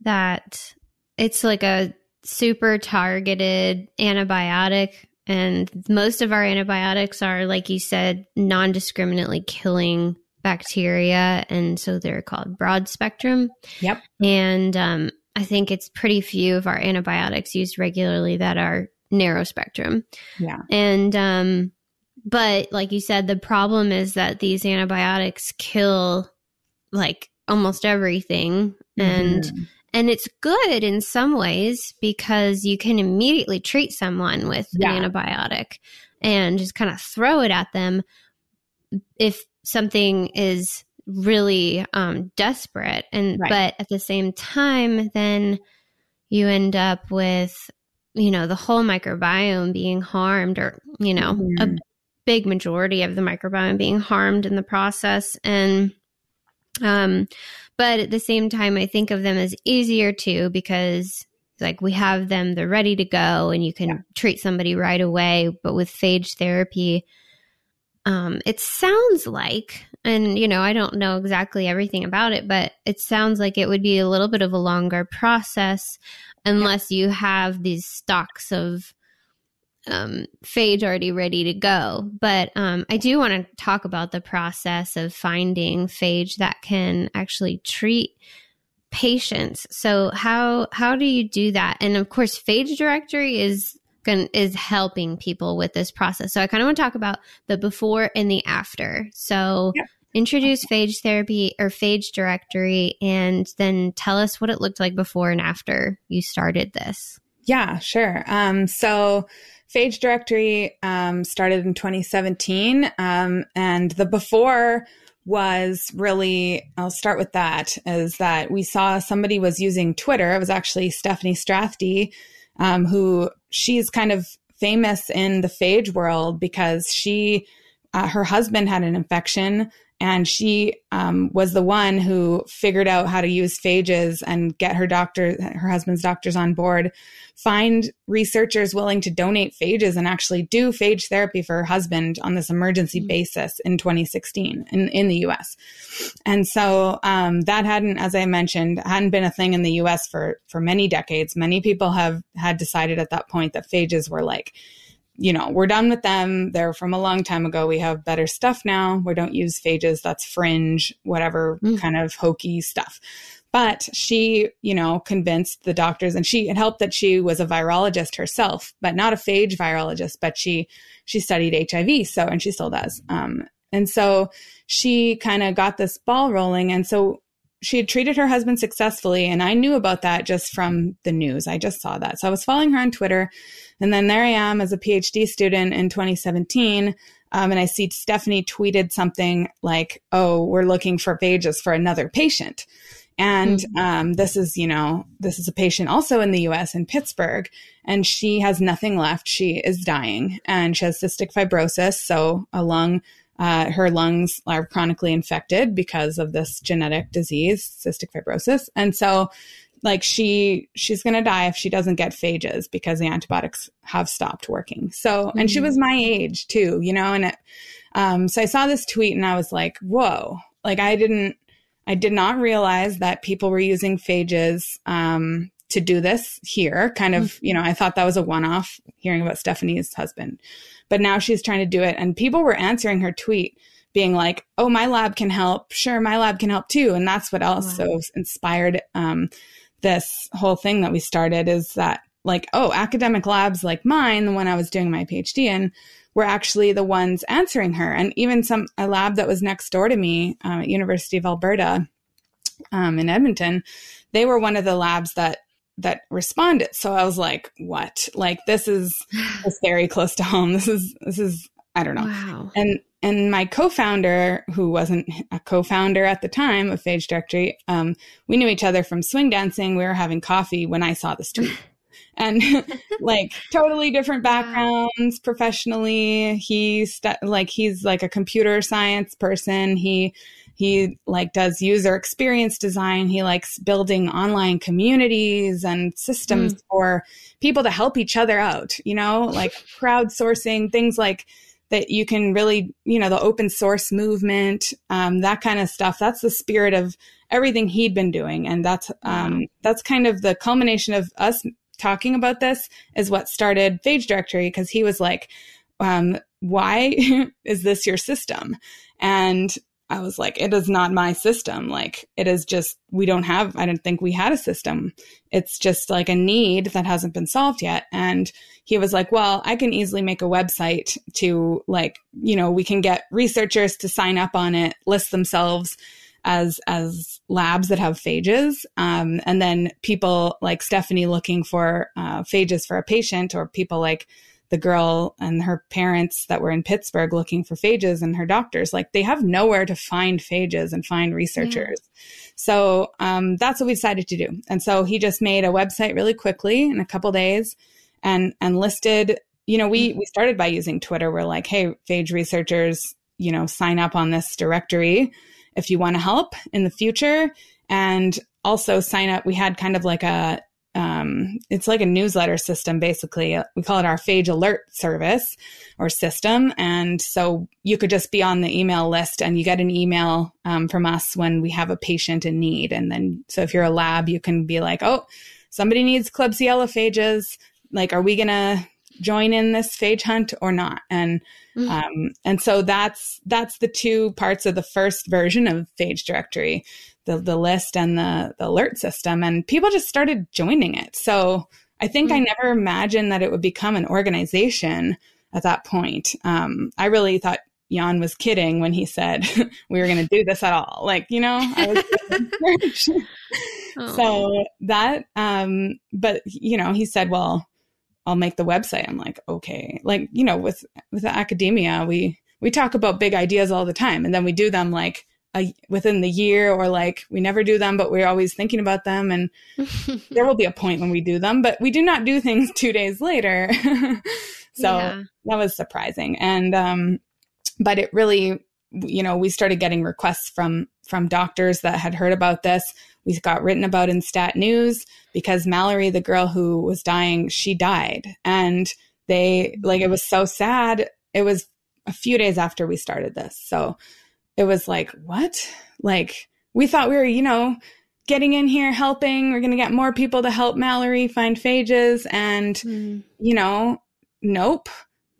that it's like a super targeted antibiotic and most of our antibiotics are like you said non-discriminately killing bacteria. And so they're called broad spectrum. Yep. And um, i think it's pretty few of our antibiotics used regularly that are narrow spectrum. Yeah. And um, but like you said the problem is that these antibiotics kill like almost everything. Mm-hmm. And it's good in some ways because you can immediately treat someone with yeah. an antibiotic and just kind of throw it at them if something is really um, desperate. And right. but at the same time, then you end up with you know the whole microbiome being harmed, or you know mm-hmm. a big majority of the microbiome being harmed in the process, and um but at the same time, I think of them as easier too because like we have them, they're ready to go and you can yeah. treat somebody right away. But with phage therapy, um, it sounds like, and you know, I don't know exactly everything about it, but it sounds like it would be a little bit of a longer process unless yeah. you have these stocks of um, phage already ready to go. But um, I do want to talk about the process of finding phage that can actually treat patients. So how how do you do that? And of course, phage directory is going is helping people with this process. So I kind of want to talk about the before and the after. So. Yeah. Introduce phage therapy or phage directory and then tell us what it looked like before and after you started this. Yeah, sure. Um, so Phage Directory um, started in 2017, um, and the before was really I'll start with that is that we saw somebody was using Twitter. It was actually Stephanie Strathdee, um, who she's kind of famous in the phage world because she uh, her husband had an infection and she um, was the one who figured out how to use phages and get her doctor her husband's doctors on board find researchers willing to donate phages and actually do phage therapy for her husband on this emergency mm-hmm. basis in 2016 in, in the us and so um, that hadn't as i mentioned hadn't been a thing in the us for for many decades many people have had decided at that point that phages were like you know, we're done with them. They're from a long time ago. We have better stuff now. We don't use phages. That's fringe, whatever mm. kind of hokey stuff. But she, you know, convinced the doctors and she it helped that she was a virologist herself, but not a phage virologist, but she she studied HIV. So and she still does. Um, and so she kind of got this ball rolling. And so she had treated her husband successfully. And I knew about that just from the news. I just saw that. So I was following her on Twitter and then there I am as a PhD student in 2017. Um, and I see Stephanie tweeted something like, Oh, we're looking for phages for another patient. And mm-hmm. um, this is, you know, this is a patient also in the US in Pittsburgh, and she has nothing left. She is dying and she has cystic fibrosis. So a lung, uh, her lungs are chronically infected because of this genetic disease, cystic fibrosis. And so like she she's going to die if she doesn't get phages because the antibiotics have stopped working so mm-hmm. and she mm-hmm. was my age too you know and it, um, so i saw this tweet and i was like whoa like i didn't i did not realize that people were using phages um, to do this here kind of mm-hmm. you know i thought that was a one-off hearing about stephanie's husband but now she's trying to do it and people were answering her tweet being like oh my lab can help sure my lab can help too and that's what also wow. inspired um, this whole thing that we started is that like, oh, academic labs like mine, the one I was doing my PhD in, were actually the ones answering her. And even some a lab that was next door to me um, at University of Alberta um, in Edmonton, they were one of the labs that that responded. So I was like, what? Like this is very close to home. This is this is I don't know. Wow. And and my co-founder, who wasn't a co-founder at the time of Phage Directory, um, we knew each other from swing dancing. We were having coffee when I saw this tweet. and like totally different backgrounds professionally. He's like he's like a computer science person. He he like does user experience design. He likes building online communities and systems mm. for people to help each other out, you know, like crowdsourcing, things like that you can really, you know, the open source movement, um, that kind of stuff. That's the spirit of everything he'd been doing. And that's, um, that's kind of the culmination of us talking about this is what started Phage Directory because he was like, um, why is this your system? And I was like, it is not my system. Like, it is just, we don't have, I don't think we had a system. It's just like a need that hasn't been solved yet. And he was like, well, I can easily make a website to, like, you know, we can get researchers to sign up on it, list themselves as as labs that have phages, um, and then people like Stephanie looking for uh, phages for a patient, or people like the girl and her parents that were in Pittsburgh looking for phages and her doctors, like they have nowhere to find phages and find researchers. Yeah. So um, that's what we decided to do. And so he just made a website really quickly in a couple days and and listed, you know, we mm-hmm. we started by using Twitter. We're like, hey, phage researchers, you know, sign up on this directory if you want to help in the future. And also sign up. We had kind of like a um, it's like a newsletter system basically. We call it our phage alert service or system. And so you could just be on the email list and you get an email um, from us when we have a patient in need. And then so if you're a lab you can be like oh somebody needs klebsiella phages. Like are we gonna join in this phage hunt or not? And mm-hmm. um, and so that's that's the two parts of the first version of phage directory the the list and the the alert system and people just started joining it. So i think mm-hmm. i never imagined that it would become an organization at that point. Um, i really thought jan was kidding when he said we were going to do this at all. Like you know so that um but you know he said well i'll make the website. I'm like okay. Like you know with with academia we we talk about big ideas all the time and then we do them like a, within the year or like we never do them but we're always thinking about them and there will be a point when we do them but we do not do things two days later so yeah. that was surprising and um but it really, you know, we started getting requests from from doctors that had heard about this. We got written about in Stat News because Mallory, the girl who was dying, she died, and they like it was so sad. It was a few days after we started this, so it was like, what? Like we thought we were, you know, getting in here helping. We're going to get more people to help Mallory find phages. And, mm. you know, nope,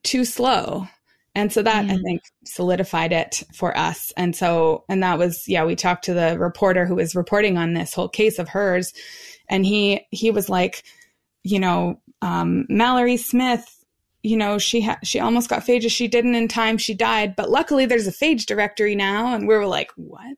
too slow. And so that. I think solidified it for us. And so, and that was, yeah, we talked to the reporter who was reporting on this whole case of hers. And he, he was like, you know, um, Mallory Smith you know, she ha- she almost got phages. She didn't in time. She died. But luckily, there's a phage directory now, and we were like, what?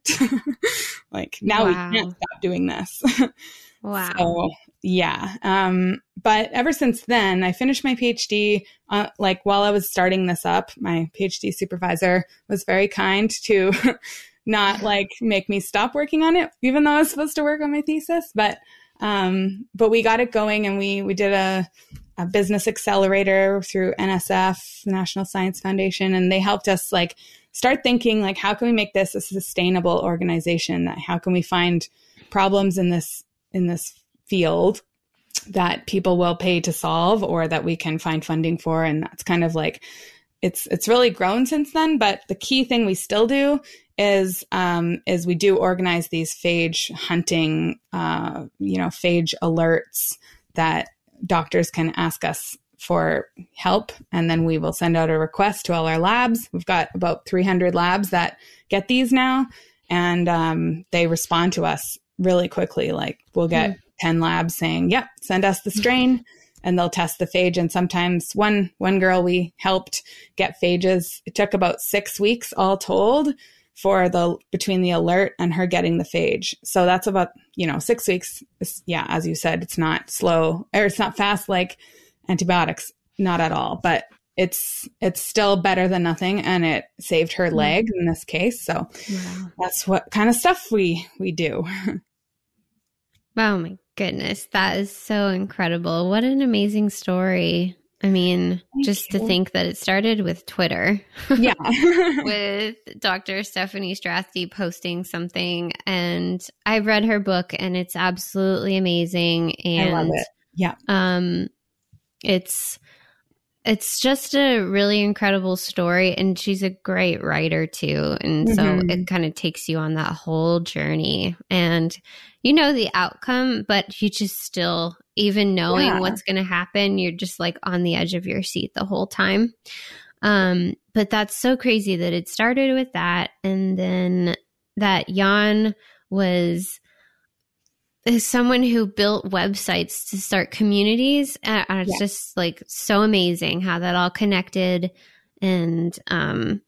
like now wow. we can't stop doing this. wow. So yeah. Um, but ever since then, I finished my PhD. Uh, like while I was starting this up, my PhD supervisor was very kind to not like make me stop working on it, even though I was supposed to work on my thesis. But um, but we got it going, and we we did a a business accelerator through NSF, National Science Foundation, and they helped us like start thinking like how can we make this a sustainable organization? That how can we find problems in this in this field that people will pay to solve or that we can find funding for and that's kind of like it's it's really grown since then but the key thing we still do is um, is we do organize these phage hunting uh, you know phage alerts that doctors can ask us for help and then we will send out a request to all our labs. We've got about 300 labs that get these now and um, they respond to us really quickly. Like we'll get mm. 10 labs saying yep send us the strain and they'll test the phage. And sometimes one one girl we helped get phages. It took about six weeks all told for the between the alert and her getting the phage. So that's about, you know, six weeks. Yeah, as you said, it's not slow or it's not fast like antibiotics, not at all, but it's it's still better than nothing and it saved her mm-hmm. leg in this case. So wow. that's what kind of stuff we we do. oh my goodness, that is so incredible. What an amazing story. I mean, Thank just you. to think that it started with Twitter. Yeah. with Dr. Stephanie Strathdee posting something. And I've read her book and it's absolutely amazing. And I love it. Yeah. Um it's it's just a really incredible story and she's a great writer too and so mm-hmm. it kind of takes you on that whole journey and you know the outcome but you just still even knowing yeah. what's going to happen you're just like on the edge of your seat the whole time. Um but that's so crazy that it started with that and then that jan was is someone who built websites to start communities and it's yeah. just like so amazing how that all connected and um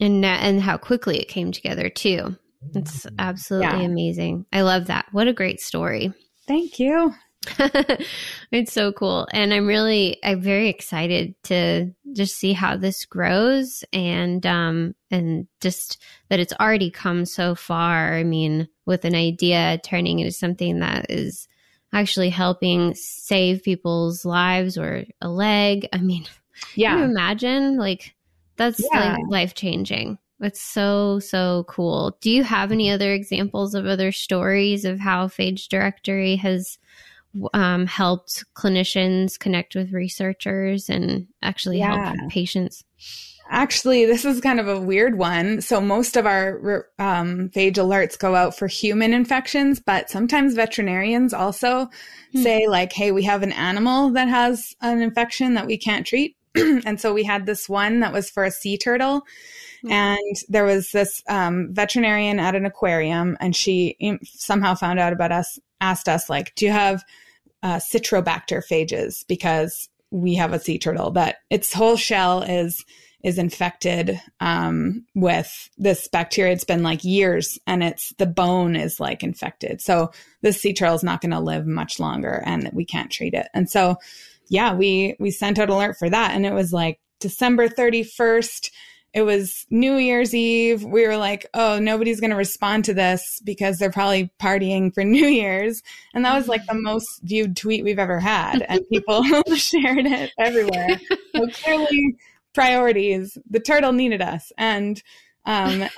and and how quickly it came together too. It's absolutely yeah. amazing. I love that. What a great story. Thank you it's so cool. And i'm really i'm very excited to just see how this grows and um and just that it's already come so far. I mean with an idea turning into something that is actually helping save people's lives or a leg. I mean yeah can you imagine? Like that's yeah. like life changing it's so so cool. Do you have any other examples of other stories of how phage directory has um, helped clinicians connect with researchers and actually yeah. help patients? Actually, this is kind of a weird one. So most of our um, phage alerts go out for human infections, but sometimes veterinarians also mm-hmm. say like, "Hey, we have an animal that has an infection that we can't treat." and so we had this one that was for a sea turtle. Mm-hmm. And there was this um, veterinarian at an aquarium, and she somehow found out about us, asked us, like, do you have uh, Citrobacter phages? Because we have a sea turtle that its whole shell is is infected um, with this bacteria. It's been like years, and it's the bone is like infected. So this sea turtle is not going to live much longer, and we can't treat it. And so, yeah, we we sent out alert for that, and it was like December thirty first it was New Year's Eve. We were like, oh, nobody's going to respond to this because they're probably partying for New Year's. And that was like the most viewed tweet we've ever had. And people shared it everywhere. So clearly, priorities. The turtle needed us. And, um,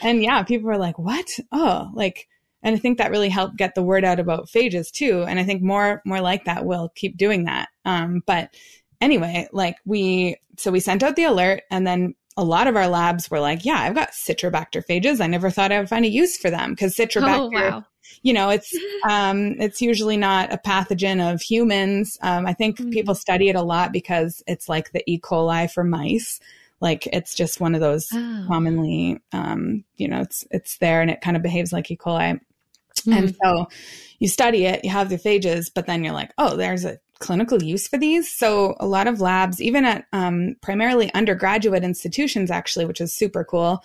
and yeah, people were like, what? Oh, like, and I think that really helped get the word out about phages too. And I think more, more like that will keep doing that. Um, but anyway, like we, so we sent out the alert and then a lot of our labs were like, yeah, I've got citrobacter phages. I never thought I would find a use for them because citrobacter, oh, wow. you know, it's, um, it's usually not a pathogen of humans. Um, I think mm-hmm. people study it a lot because it's like the E. coli for mice. Like it's just one of those oh. commonly, um, you know, it's, it's there and it kind of behaves like E. coli. Mm-hmm. And so you study it, you have the phages, but then you're like, oh, there's a clinical use for these. So a lot of labs, even at um, primarily undergraduate institutions, actually, which is super cool,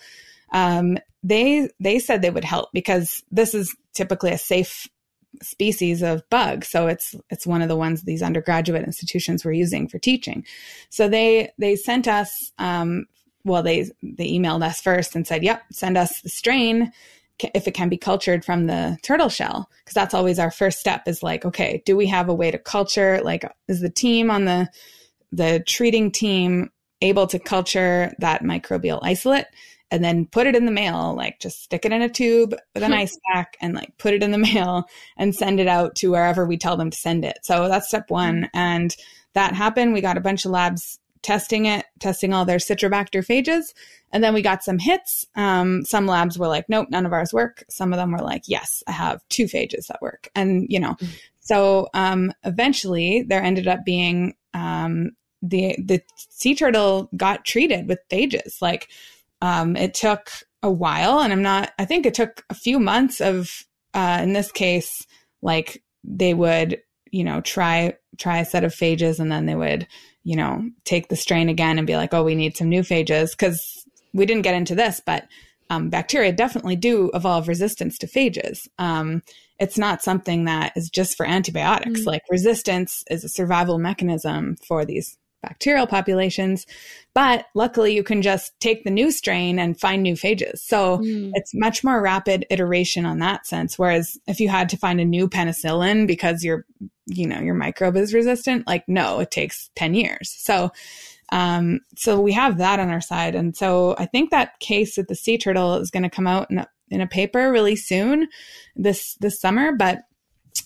um, they they said they would help because this is typically a safe species of bug. So it's it's one of the ones these undergraduate institutions were using for teaching. So they they sent us. Um, well, they they emailed us first and said, "Yep, send us the strain." If it can be cultured from the turtle shell because that's always our first step is like okay do we have a way to culture like is the team on the the treating team able to culture that microbial isolate and then put it in the mail like just stick it in a tube with an ice pack and like put it in the mail and send it out to wherever we tell them to send it. So that's step one. Mm-hmm. And that happened. We got a bunch of labs testing it, testing all their Citrobacter phages. And then we got some hits. Um, some labs were like, nope, none of ours work. Some of them were like, yes, I have two phages that work. And, you know, mm-hmm. so um, eventually there ended up being um, the, the sea turtle got treated with phages. Like um, it took a while and I'm not, I think it took a few months of, uh, in this case, like they would, you know, try, try a set of phages and then they would, you know, take the strain again and be like, oh, we need some new phages. Because we didn't get into this, but um, bacteria definitely do evolve resistance to phages. Um, it's not something that is just for antibiotics. Mm. Like resistance is a survival mechanism for these bacterial populations. But luckily, you can just take the new strain and find new phages. So mm. it's much more rapid iteration on that sense. Whereas if you had to find a new penicillin because your, you know, your microbe is resistant, like no, it takes 10 years. So, um, so we have that on our side. And so I think that case with the sea turtle is going to come out in a, in a paper really soon this, this summer. But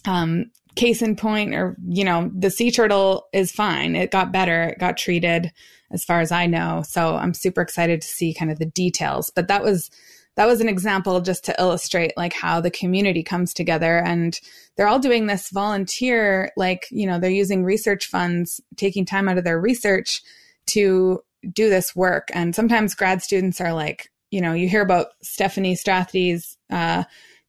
um, case in point, or, you know, the sea turtle is fine. It got better. It got treated as far as I know. So I'm super excited to see kind of the details. But that was, that was an example just to illustrate like how the community comes together and they're all doing this volunteer like you know they're using research funds taking time out of their research to do this work and sometimes grad students are like you know you hear about stephanie Strathdee's uh,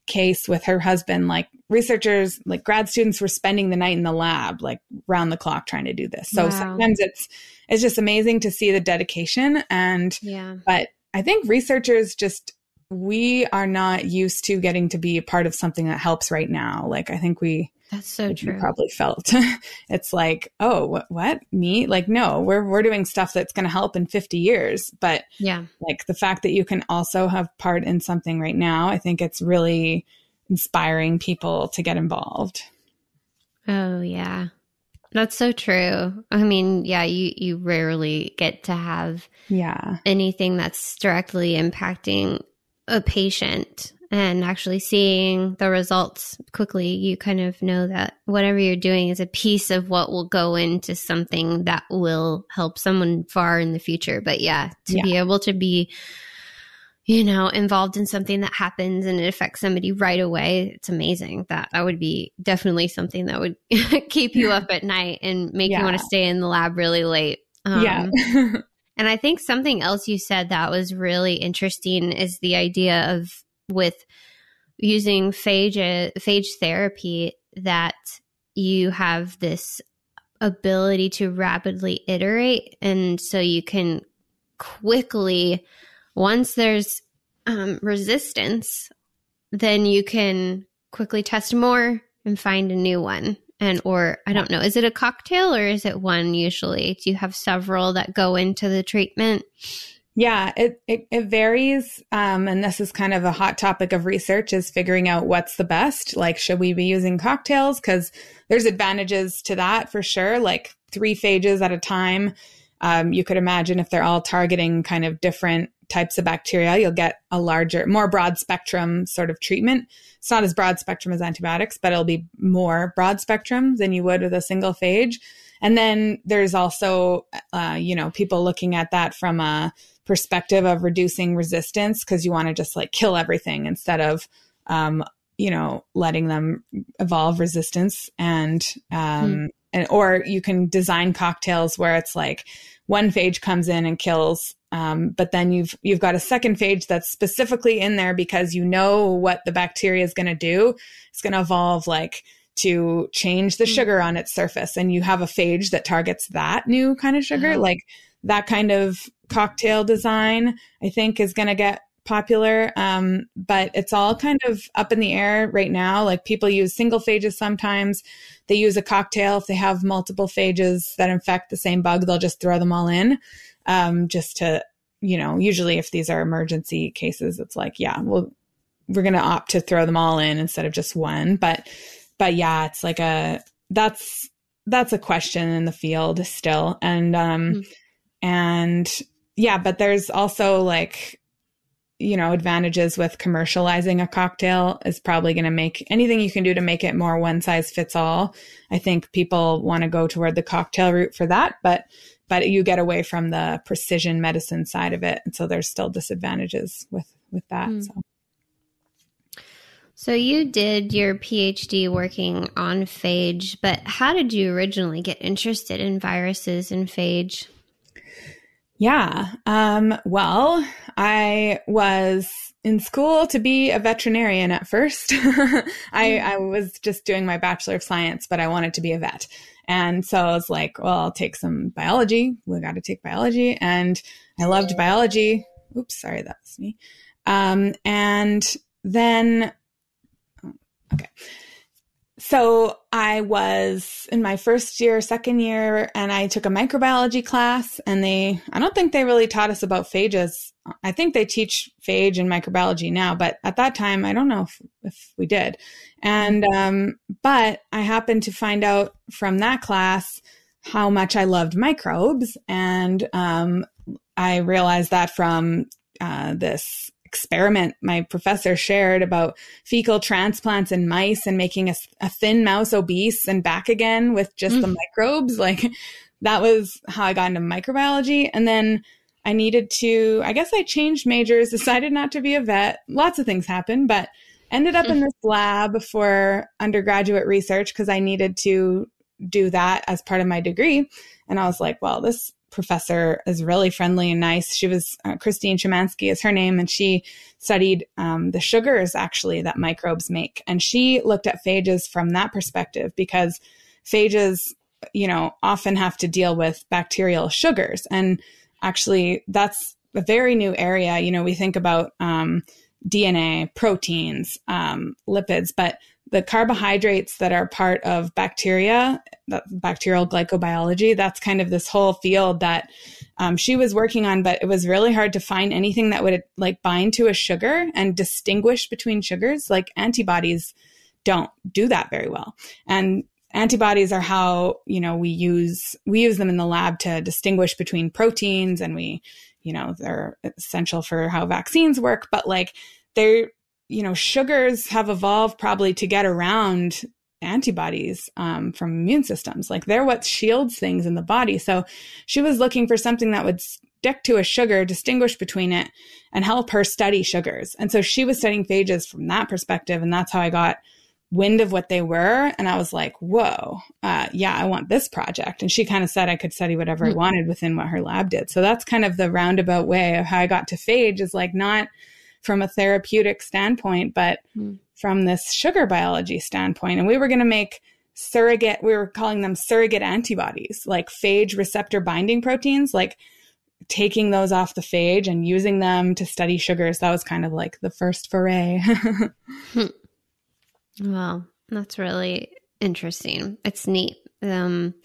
case with her husband like researchers like grad students were spending the night in the lab like round the clock trying to do this so wow. sometimes it's it's just amazing to see the dedication and yeah but i think researchers just we are not used to getting to be a part of something that helps right now like i think we that's so true. probably felt it's like, oh, what, what me? Like, no, we're we're doing stuff that's going to help in 50 years. But yeah, like the fact that you can also have part in something right now, I think it's really inspiring people to get involved. Oh yeah, that's so true. I mean, yeah, you you rarely get to have yeah anything that's directly impacting a patient and actually seeing the results quickly, you kind of know that whatever you're doing is a piece of what will go into something that will help someone far in the future. But yeah, to yeah. be able to be, you know, involved in something that happens and it affects somebody right away, it's amazing. That that would be definitely something that would keep you up at night and make yeah. you want to stay in the lab really late. Um, yeah. and I think something else you said that was really interesting is the idea of with using phage phage therapy that you have this ability to rapidly iterate and so you can quickly once there's um, resistance then you can quickly test more and find a new one and or i don't know is it a cocktail or is it one usually do you have several that go into the treatment yeah, it, it, it varies. Um, and this is kind of a hot topic of research is figuring out what's the best. Like, should we be using cocktails? Cause there's advantages to that for sure. Like three phages at a time. Um, you could imagine if they're all targeting kind of different types of bacteria, you'll get a larger, more broad spectrum sort of treatment. It's not as broad spectrum as antibiotics, but it'll be more broad spectrum than you would with a single phage. And then there's also, uh, you know, people looking at that from a perspective of reducing resistance because you want to just like kill everything instead of, um, you know, letting them evolve resistance and, um, mm. And, or you can design cocktails where it's like one phage comes in and kills um, but then you've you've got a second phage that's specifically in there because you know what the bacteria is going to do. It's going to evolve like to change the mm. sugar on its surface, and you have a phage that targets that new kind of sugar. Uh-huh. Like that kind of cocktail design, I think, is going to get popular. Um, but it's all kind of up in the air right now. Like people use single phages sometimes. They use a cocktail if they have multiple phages that infect the same bug. They'll just throw them all in um, just to, you know, usually if these are emergency cases, it's like, yeah, well, we're going to opt to throw them all in instead of just one. But, but yeah, it's like a, that's, that's a question in the field still. And, um, mm-hmm. and yeah, but there's also like, you know, advantages with commercializing a cocktail is probably going to make anything you can do to make it more one size fits all. I think people want to go toward the cocktail route for that, but but you get away from the precision medicine side of it. And so there's still disadvantages with, with that. Mm. So. So you did your PhD working on phage, but how did you originally get interested in viruses and phage? Yeah. Um, well, I was in school to be a veterinarian at first. I, mm. I was just doing my Bachelor of Science, but I wanted to be a vet. And so I was like, well, I'll take some biology. We got to take biology. And I loved biology. Oops, sorry, that was me. Um, and then, oh, okay. So I was in my first year, second year, and I took a microbiology class. And they, I don't think they really taught us about phages. I think they teach phage and microbiology now, but at that time, I don't know if, if we did. And, um, but I happened to find out from that class how much I loved microbes. And, um, I realized that from, uh, this experiment my professor shared about fecal transplants in mice and making a, a thin mouse obese and back again with just mm. the microbes. Like that was how I got into microbiology. And then I needed to, I guess I changed majors, decided not to be a vet. Lots of things happened, but ended up in this lab for undergraduate research because I needed to do that as part of my degree. And I was like, well, this professor is really friendly and nice. She was uh, Christine Szymanski is her name, and she studied um, the sugars actually that microbes make. And she looked at phages from that perspective because phages, you know, often have to deal with bacterial sugars. And actually, that's a very new area. You know, we think about um, DNA, proteins, um, lipids, but the carbohydrates that are part of bacteria, bacterial glycobiology, that's kind of this whole field that um, she was working on, but it was really hard to find anything that would like bind to a sugar and distinguish between sugars. Like antibodies don't do that very well. And antibodies are how, you know, we use, we use them in the lab to distinguish between proteins and we, you know, they're essential for how vaccines work, but like they're, you know, sugars have evolved probably to get around antibodies um, from immune systems. Like they're what shields things in the body. So she was looking for something that would stick to a sugar, distinguish between it, and help her study sugars. And so she was studying phages from that perspective. And that's how I got wind of what they were. And I was like, whoa, uh, yeah, I want this project. And she kind of said I could study whatever mm-hmm. I wanted within what her lab did. So that's kind of the roundabout way of how I got to phage is like not – from a therapeutic standpoint, but mm. from this sugar biology standpoint. And we were going to make surrogate, we were calling them surrogate antibodies, like phage receptor binding proteins, like taking those off the phage and using them to study sugars. That was kind of like the first foray. Wow, that's really interesting. It's neat. Um,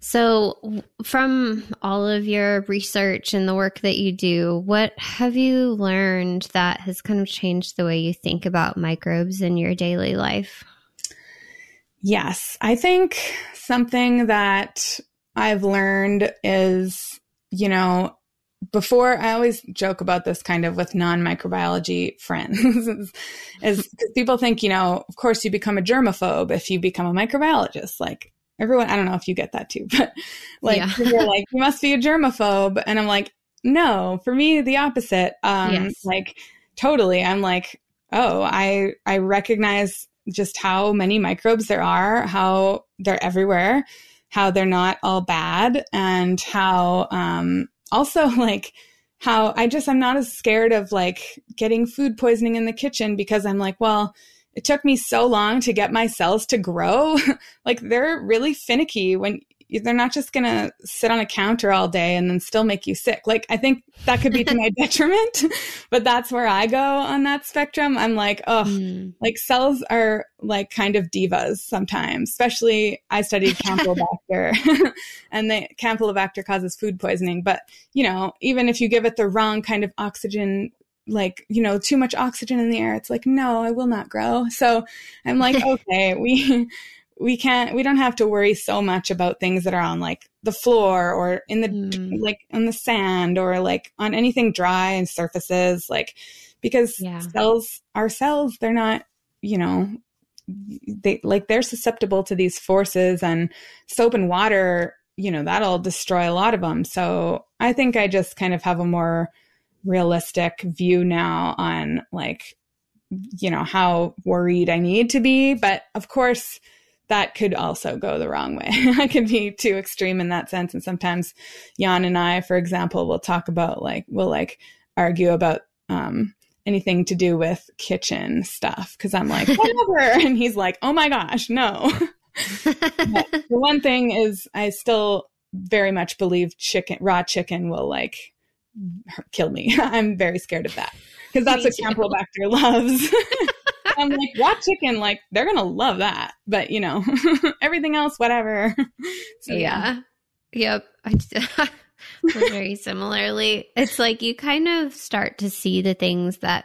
so, from all of your research and the work that you do, what have you learned that has kind of changed the way you think about microbes in your daily life? Yes, I think something that I've learned is, you know, before I always joke about this kind of with non microbiology friends is, because people think, you know, of course you become a germaphobe if you become a microbiologist. Like everyone, I don't know if you get that too, but like, yeah. you're like, you must be a germaphobe. And I'm like, no, for me, the opposite. Um, yes. like totally. I'm like, oh, I, I recognize just how many microbes there are, how they're everywhere, how they're not all bad, and how um, also like how I just I'm not as scared of like getting food poisoning in the kitchen because I'm like, well, it took me so long to get my cells to grow. like they're really finicky when they're not just going to sit on a counter all day and then still make you sick. Like, I think that could be to my detriment, but that's where I go on that spectrum. I'm like, oh, mm. like cells are like kind of divas sometimes, especially I studied Campylobacter and the Campylobacter causes food poisoning. But, you know, even if you give it the wrong kind of oxygen like you know too much oxygen in the air it's like no i will not grow so i'm like okay we we can't we don't have to worry so much about things that are on like the floor or in the mm. like on the sand or like on anything dry and surfaces like because yeah. cells are cells they're not you know they like they're susceptible to these forces and soap and water you know that'll destroy a lot of them so i think i just kind of have a more realistic view now on like you know how worried i need to be but of course that could also go the wrong way. I could be too extreme in that sense. And sometimes Jan and I, for example, will talk about like, we'll like argue about, um, anything to do with kitchen stuff. Cause I'm like, whatever. and he's like, oh my gosh, no. the one thing is I still very much believe chicken, raw chicken will like kill me. I'm very scared of that because that's what Campylobacter loves. I'm like, raw chicken, like they're gonna love that. But you know, everything else, whatever. So yeah. yeah. Yep. I very similarly. It's like you kind of start to see the things that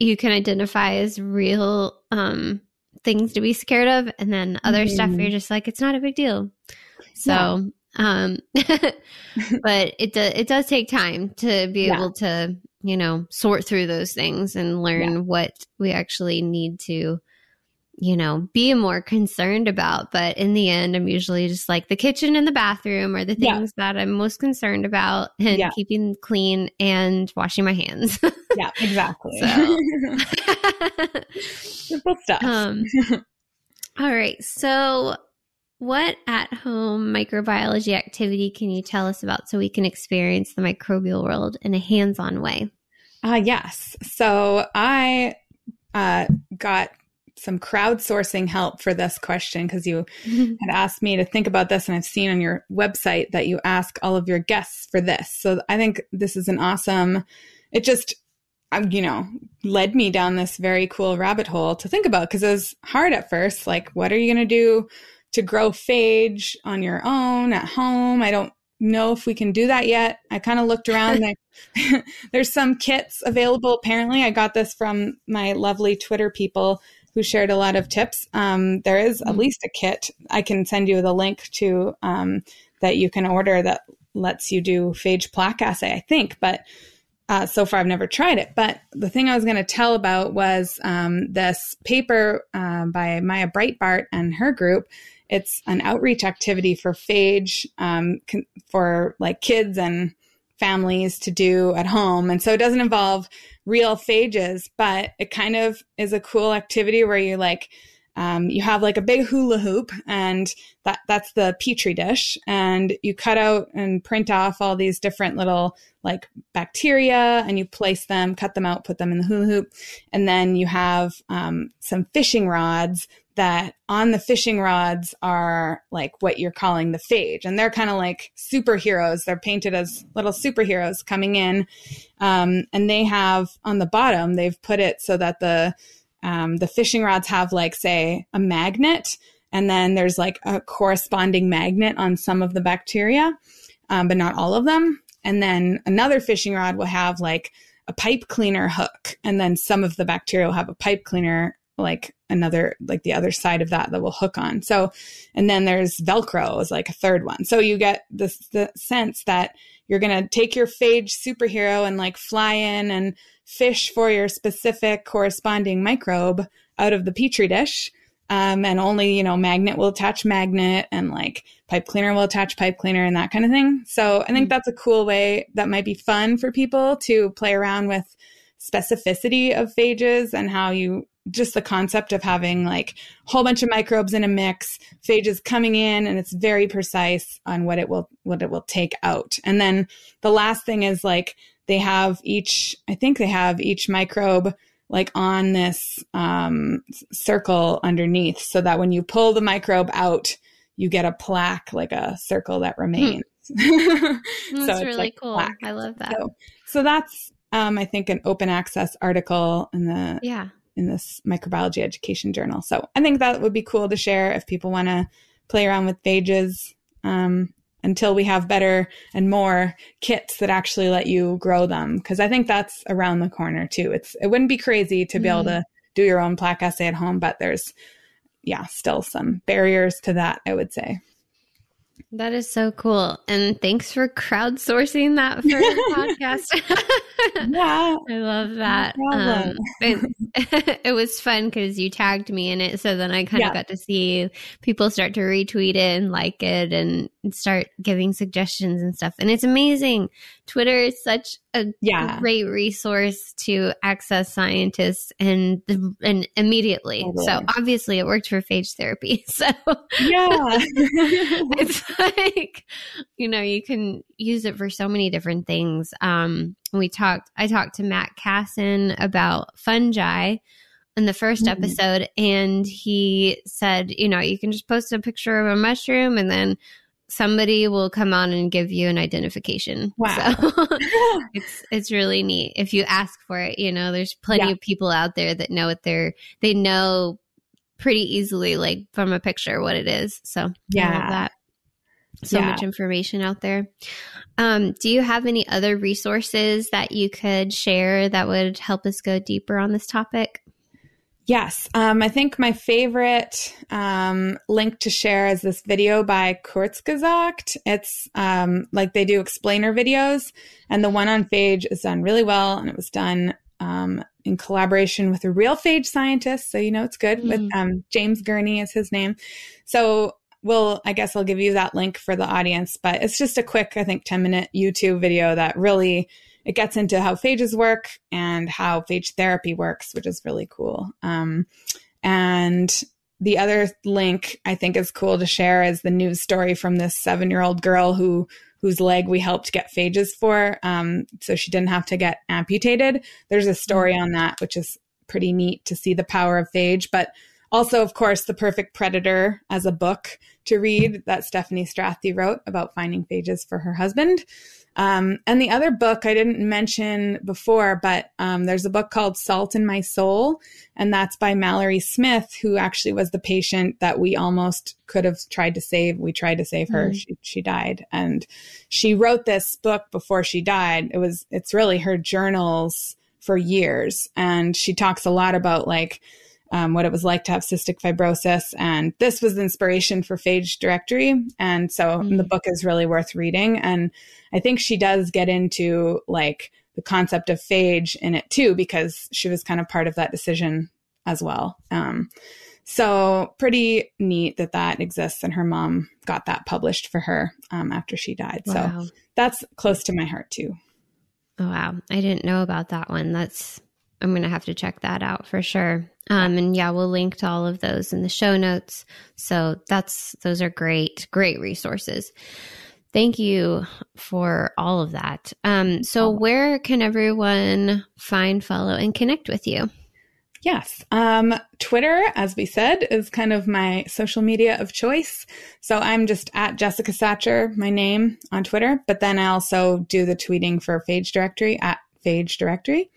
you can identify as real um things to be scared of and then other mm-hmm. stuff you're just like it's not a big deal. So yeah. um but it does it does take time to be yeah. able to you know, sort through those things and learn yeah. what we actually need to, you know, be more concerned about. But in the end, I'm usually just like the kitchen and the bathroom are the things yeah. that I'm most concerned about and yeah. keeping clean and washing my hands. yeah, exactly. Simple stuff. Um, all right. So, what at home microbiology activity can you tell us about so we can experience the microbial world in a hands on way? Uh, yes. So I uh, got some crowdsourcing help for this question because you had asked me to think about this, and I've seen on your website that you ask all of your guests for this. So I think this is an awesome. It just, um, you know, led me down this very cool rabbit hole to think about because it was hard at first. Like, what are you going to do to grow phage on your own at home? I don't know if we can do that yet. I kind of looked around. there, there's some kits available. Apparently, I got this from my lovely Twitter people who shared a lot of tips. Um, there is at mm-hmm. least a kit. I can send you the link to um, that you can order that lets you do phage plaque assay. I think, but. Uh, so far, I've never tried it. But the thing I was going to tell about was um, this paper uh, by Mya Breitbart and her group it's an outreach activity for phage um, con- for like kids and families to do at home. And so it doesn't involve real phages, but it kind of is a cool activity where you like, um, you have like a big hula hoop and that, that's the petri dish and you cut out and print off all these different little like bacteria and you place them, cut them out, put them in the hula hoop. And then you have, um, some fishing rods that on the fishing rods are like what you're calling the phage. And they're kind of like superheroes. They're painted as little superheroes coming in. Um, and they have on the bottom, they've put it so that the, um, the fishing rods have like, say, a magnet. And then there's like a corresponding magnet on some of the bacteria, um, but not all of them. And then another fishing rod will have like a pipe cleaner hook. And then some of the bacteria will have a pipe cleaner like another like the other side of that that will hook on. So and then there's Velcro is like a third one. So you get the sense that you're gonna take your phage superhero and like fly in and fish for your specific corresponding microbe out of the petri dish. Um, and only, you know, magnet will attach magnet and like pipe cleaner will attach pipe cleaner and that kind of thing. So I think mm. that's a cool way that might be fun for people to play around with specificity of phages and how you just the concept of having like a whole bunch of microbes in a mix, phages coming in, and it's very precise on what it will what it will take out. And then the last thing is like they have each, I think they have each microbe like on this um, circle underneath, so that when you pull the microbe out, you get a plaque, like a circle that remains. Hmm. that's really like cool. Plaque. I love that. So, so that's um, I think an open access article in the yeah in this microbiology education journal. So I think that would be cool to share if people want to play around with phages um, until we have better and more kits that actually let you grow them. Because I think that's around the corner too. It's it wouldn't be crazy to be mm. able to do your own plaque assay at home, but there's yeah still some barriers to that. I would say. That is so cool. And thanks for crowdsourcing that for the podcast. yeah. I love that. No um, it, it, was fun because you tagged me in it. So then I kind of yeah. got to see people start to retweet it and like it and start giving suggestions and stuff. And it's amazing. Twitter is such a yeah. great resource to access scientists and and immediately. Totally. So obviously it worked for phage therapy. So yeah, it's like you know you can use it for so many different things. Um, we talked. I talked to Matt Kasson about fungi in the 1st mm-hmm. episode and he said you know you can just post a picture of a mushroom and then somebody will come on and give you an identification. Wow. So it's it's really neat if you ask for it, you know, there's plenty yeah. of people out there that know what they're they know pretty easily like from a picture what it is. So yeah. that. So yeah. much information out there. Um, do you have any other resources that you could share that would help us go deeper on this topic? Yes. Um, I think my favorite um, link to share is this video by Kurzgesagt. It's um, like they do explainer videos, and the one on phage is done really well, and it was done um, in collaboration with a real phage scientist. So, you know, it's good with um, James Gurney is his name. So, we'll, I guess I'll give you that link for the audience, but it's just a quick, I think, 10 minute YouTube video that really it gets into how phages work and how phage therapy works, which is really cool. Um, and the other link I think is cool to share is the news story from this seven year old girl who whose leg we helped get phages for, um, so she didn't have to get amputated. There's a story on that, which is pretty neat to see the power of phage, but also, of course, The Perfect Predator as a book to read that Steffanie Strathdee wrote about finding phages for her husband. Um, and the other book I didn't mention before, but um, there's a book called Salt in My Soul, and that's by Mallory Smith, who actually was the patient that we almost could have tried to save. We tried to save her. Mm. She, she died, and she wrote this book before she died. It was it's really her journals for years, and she talks a lot about like um, what it was like to have cystic fibrosis. And this was the inspiration for Phage Directory. And so mm-hmm. the book is really worth reading. And I think she does get into like the concept of phage in it too, because she was kind of part of that decision as well. Um, so pretty neat that that exists. And her mom got that published for her um, after she died. Wow. So that's close to my heart too. Oh, wow. I didn't know about that one. That's, I'm going to have to check that out for sure. Um, and yeah, we'll link to all of those in the show notes. So that's, those are great, great resources. Thank you for all of that. Um, so where can everyone find, follow, and connect with you? Yes. Um, Twitter, as we said, is kind of my social media of choice. So I'm just at Jessica Sacher, my name on Twitter, but then I also do the tweeting for Phage Directory at Phage Directory.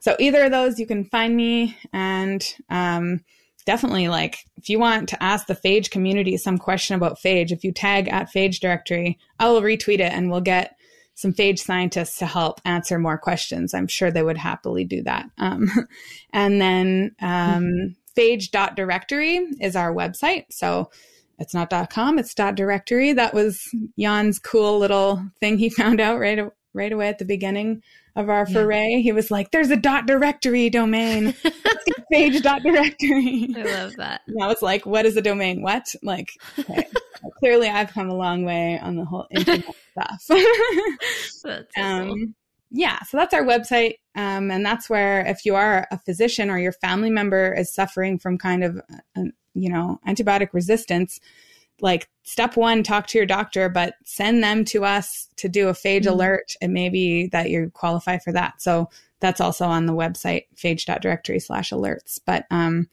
So either of those, you can find me and um, definitely like if you want to ask the Phage community some question about Phage, if you tag at Phage Directory, I will retweet it and we'll get some phage scientists to help answer more questions. I'm sure they would happily do that. Um, and then um, phage.directory is our website. So it's not .com, it's .directory. That was Jan's cool little thing he found out right, right away at the beginning of our foray. Yeah. He was like, there's a dot .directory domain. phage.directory. I love that. And I was like, what is a domain? What? Like, okay. clearly I've come a long way on the whole internet stuff. so um, cool. Yeah, so that's our website. Um, and that's where if you are a physician or your family member is suffering from kind of, uh, you know, antibiotic resistance, like step one, talk to your doctor, but send them to us to do a phage mm-hmm. alert. and maybe that you qualify for that. So that's also on the website, phage.directory slash alerts. But um,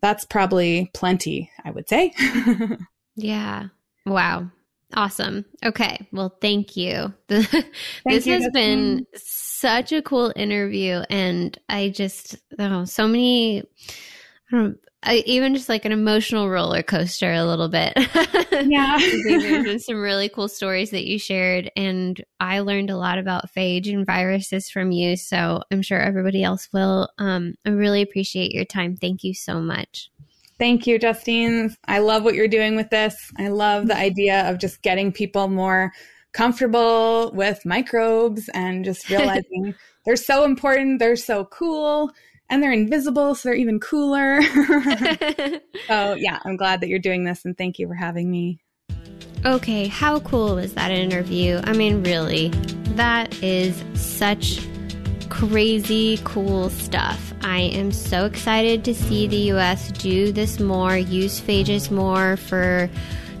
that's probably plenty, I would say. yeah. Wow. Awesome. Okay. Well, thank you. this thank you, has been such a cool interview. And I just, oh, so many, I don't I, even just like an emotional roller coaster a little bit. Yeah. There's been some really cool stories that you shared, and I learned a lot about phage and viruses from you. So I'm sure everybody else will. Um, I really appreciate your time. Thank you so much. Thank you, Justine. I love what you're doing with this. I love the idea of just getting people more comfortable with microbes and just realizing they're so important, they're so cool, and they're invisible, so they're even cooler. so, yeah, I'm glad that you're doing this and thank you for having me. Okay, how cool was that interview? I mean, really, that is such crazy cool stuff. I am so excited to see the US do this more, use phages more for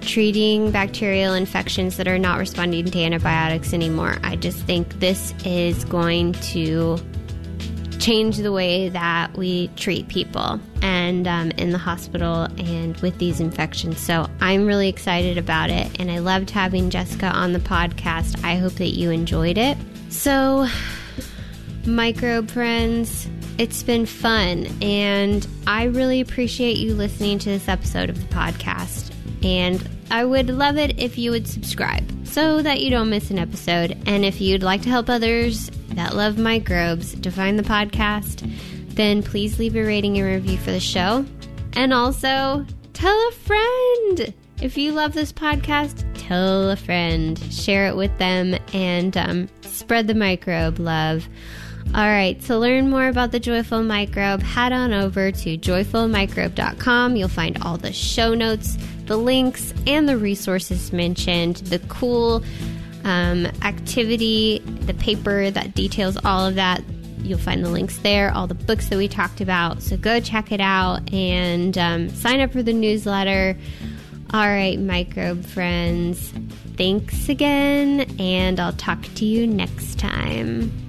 treating bacterial infections that are not responding to antibiotics anymore. I just think this is going to change the way that we treat people and um, in the hospital and with these infections. So I'm really excited about it, and I loved having Jessica on the podcast. I hope that you enjoyed it. So, microbe friends, it's been fun, and I really appreciate you listening to this episode of the podcast. And I would love it if you would subscribe so that you don't miss an episode. And if you'd like to help others that love microbes to find the podcast, then please leave a rating and review for the show. And also, tell a friend. If you love this podcast, tell a friend, share it with them, and um, spread the microbe love. All right, to learn more about the Joyful Microbe, head on over to joyfulmicrobe.com. You'll find all the show notes, the links, and the resources mentioned, the cool um, activity, the paper that details all of that. You'll find the links there, all the books that we talked about. So go check it out and um, sign up for the newsletter. All right, microbe friends. Thanks again, and I'll talk to you next time.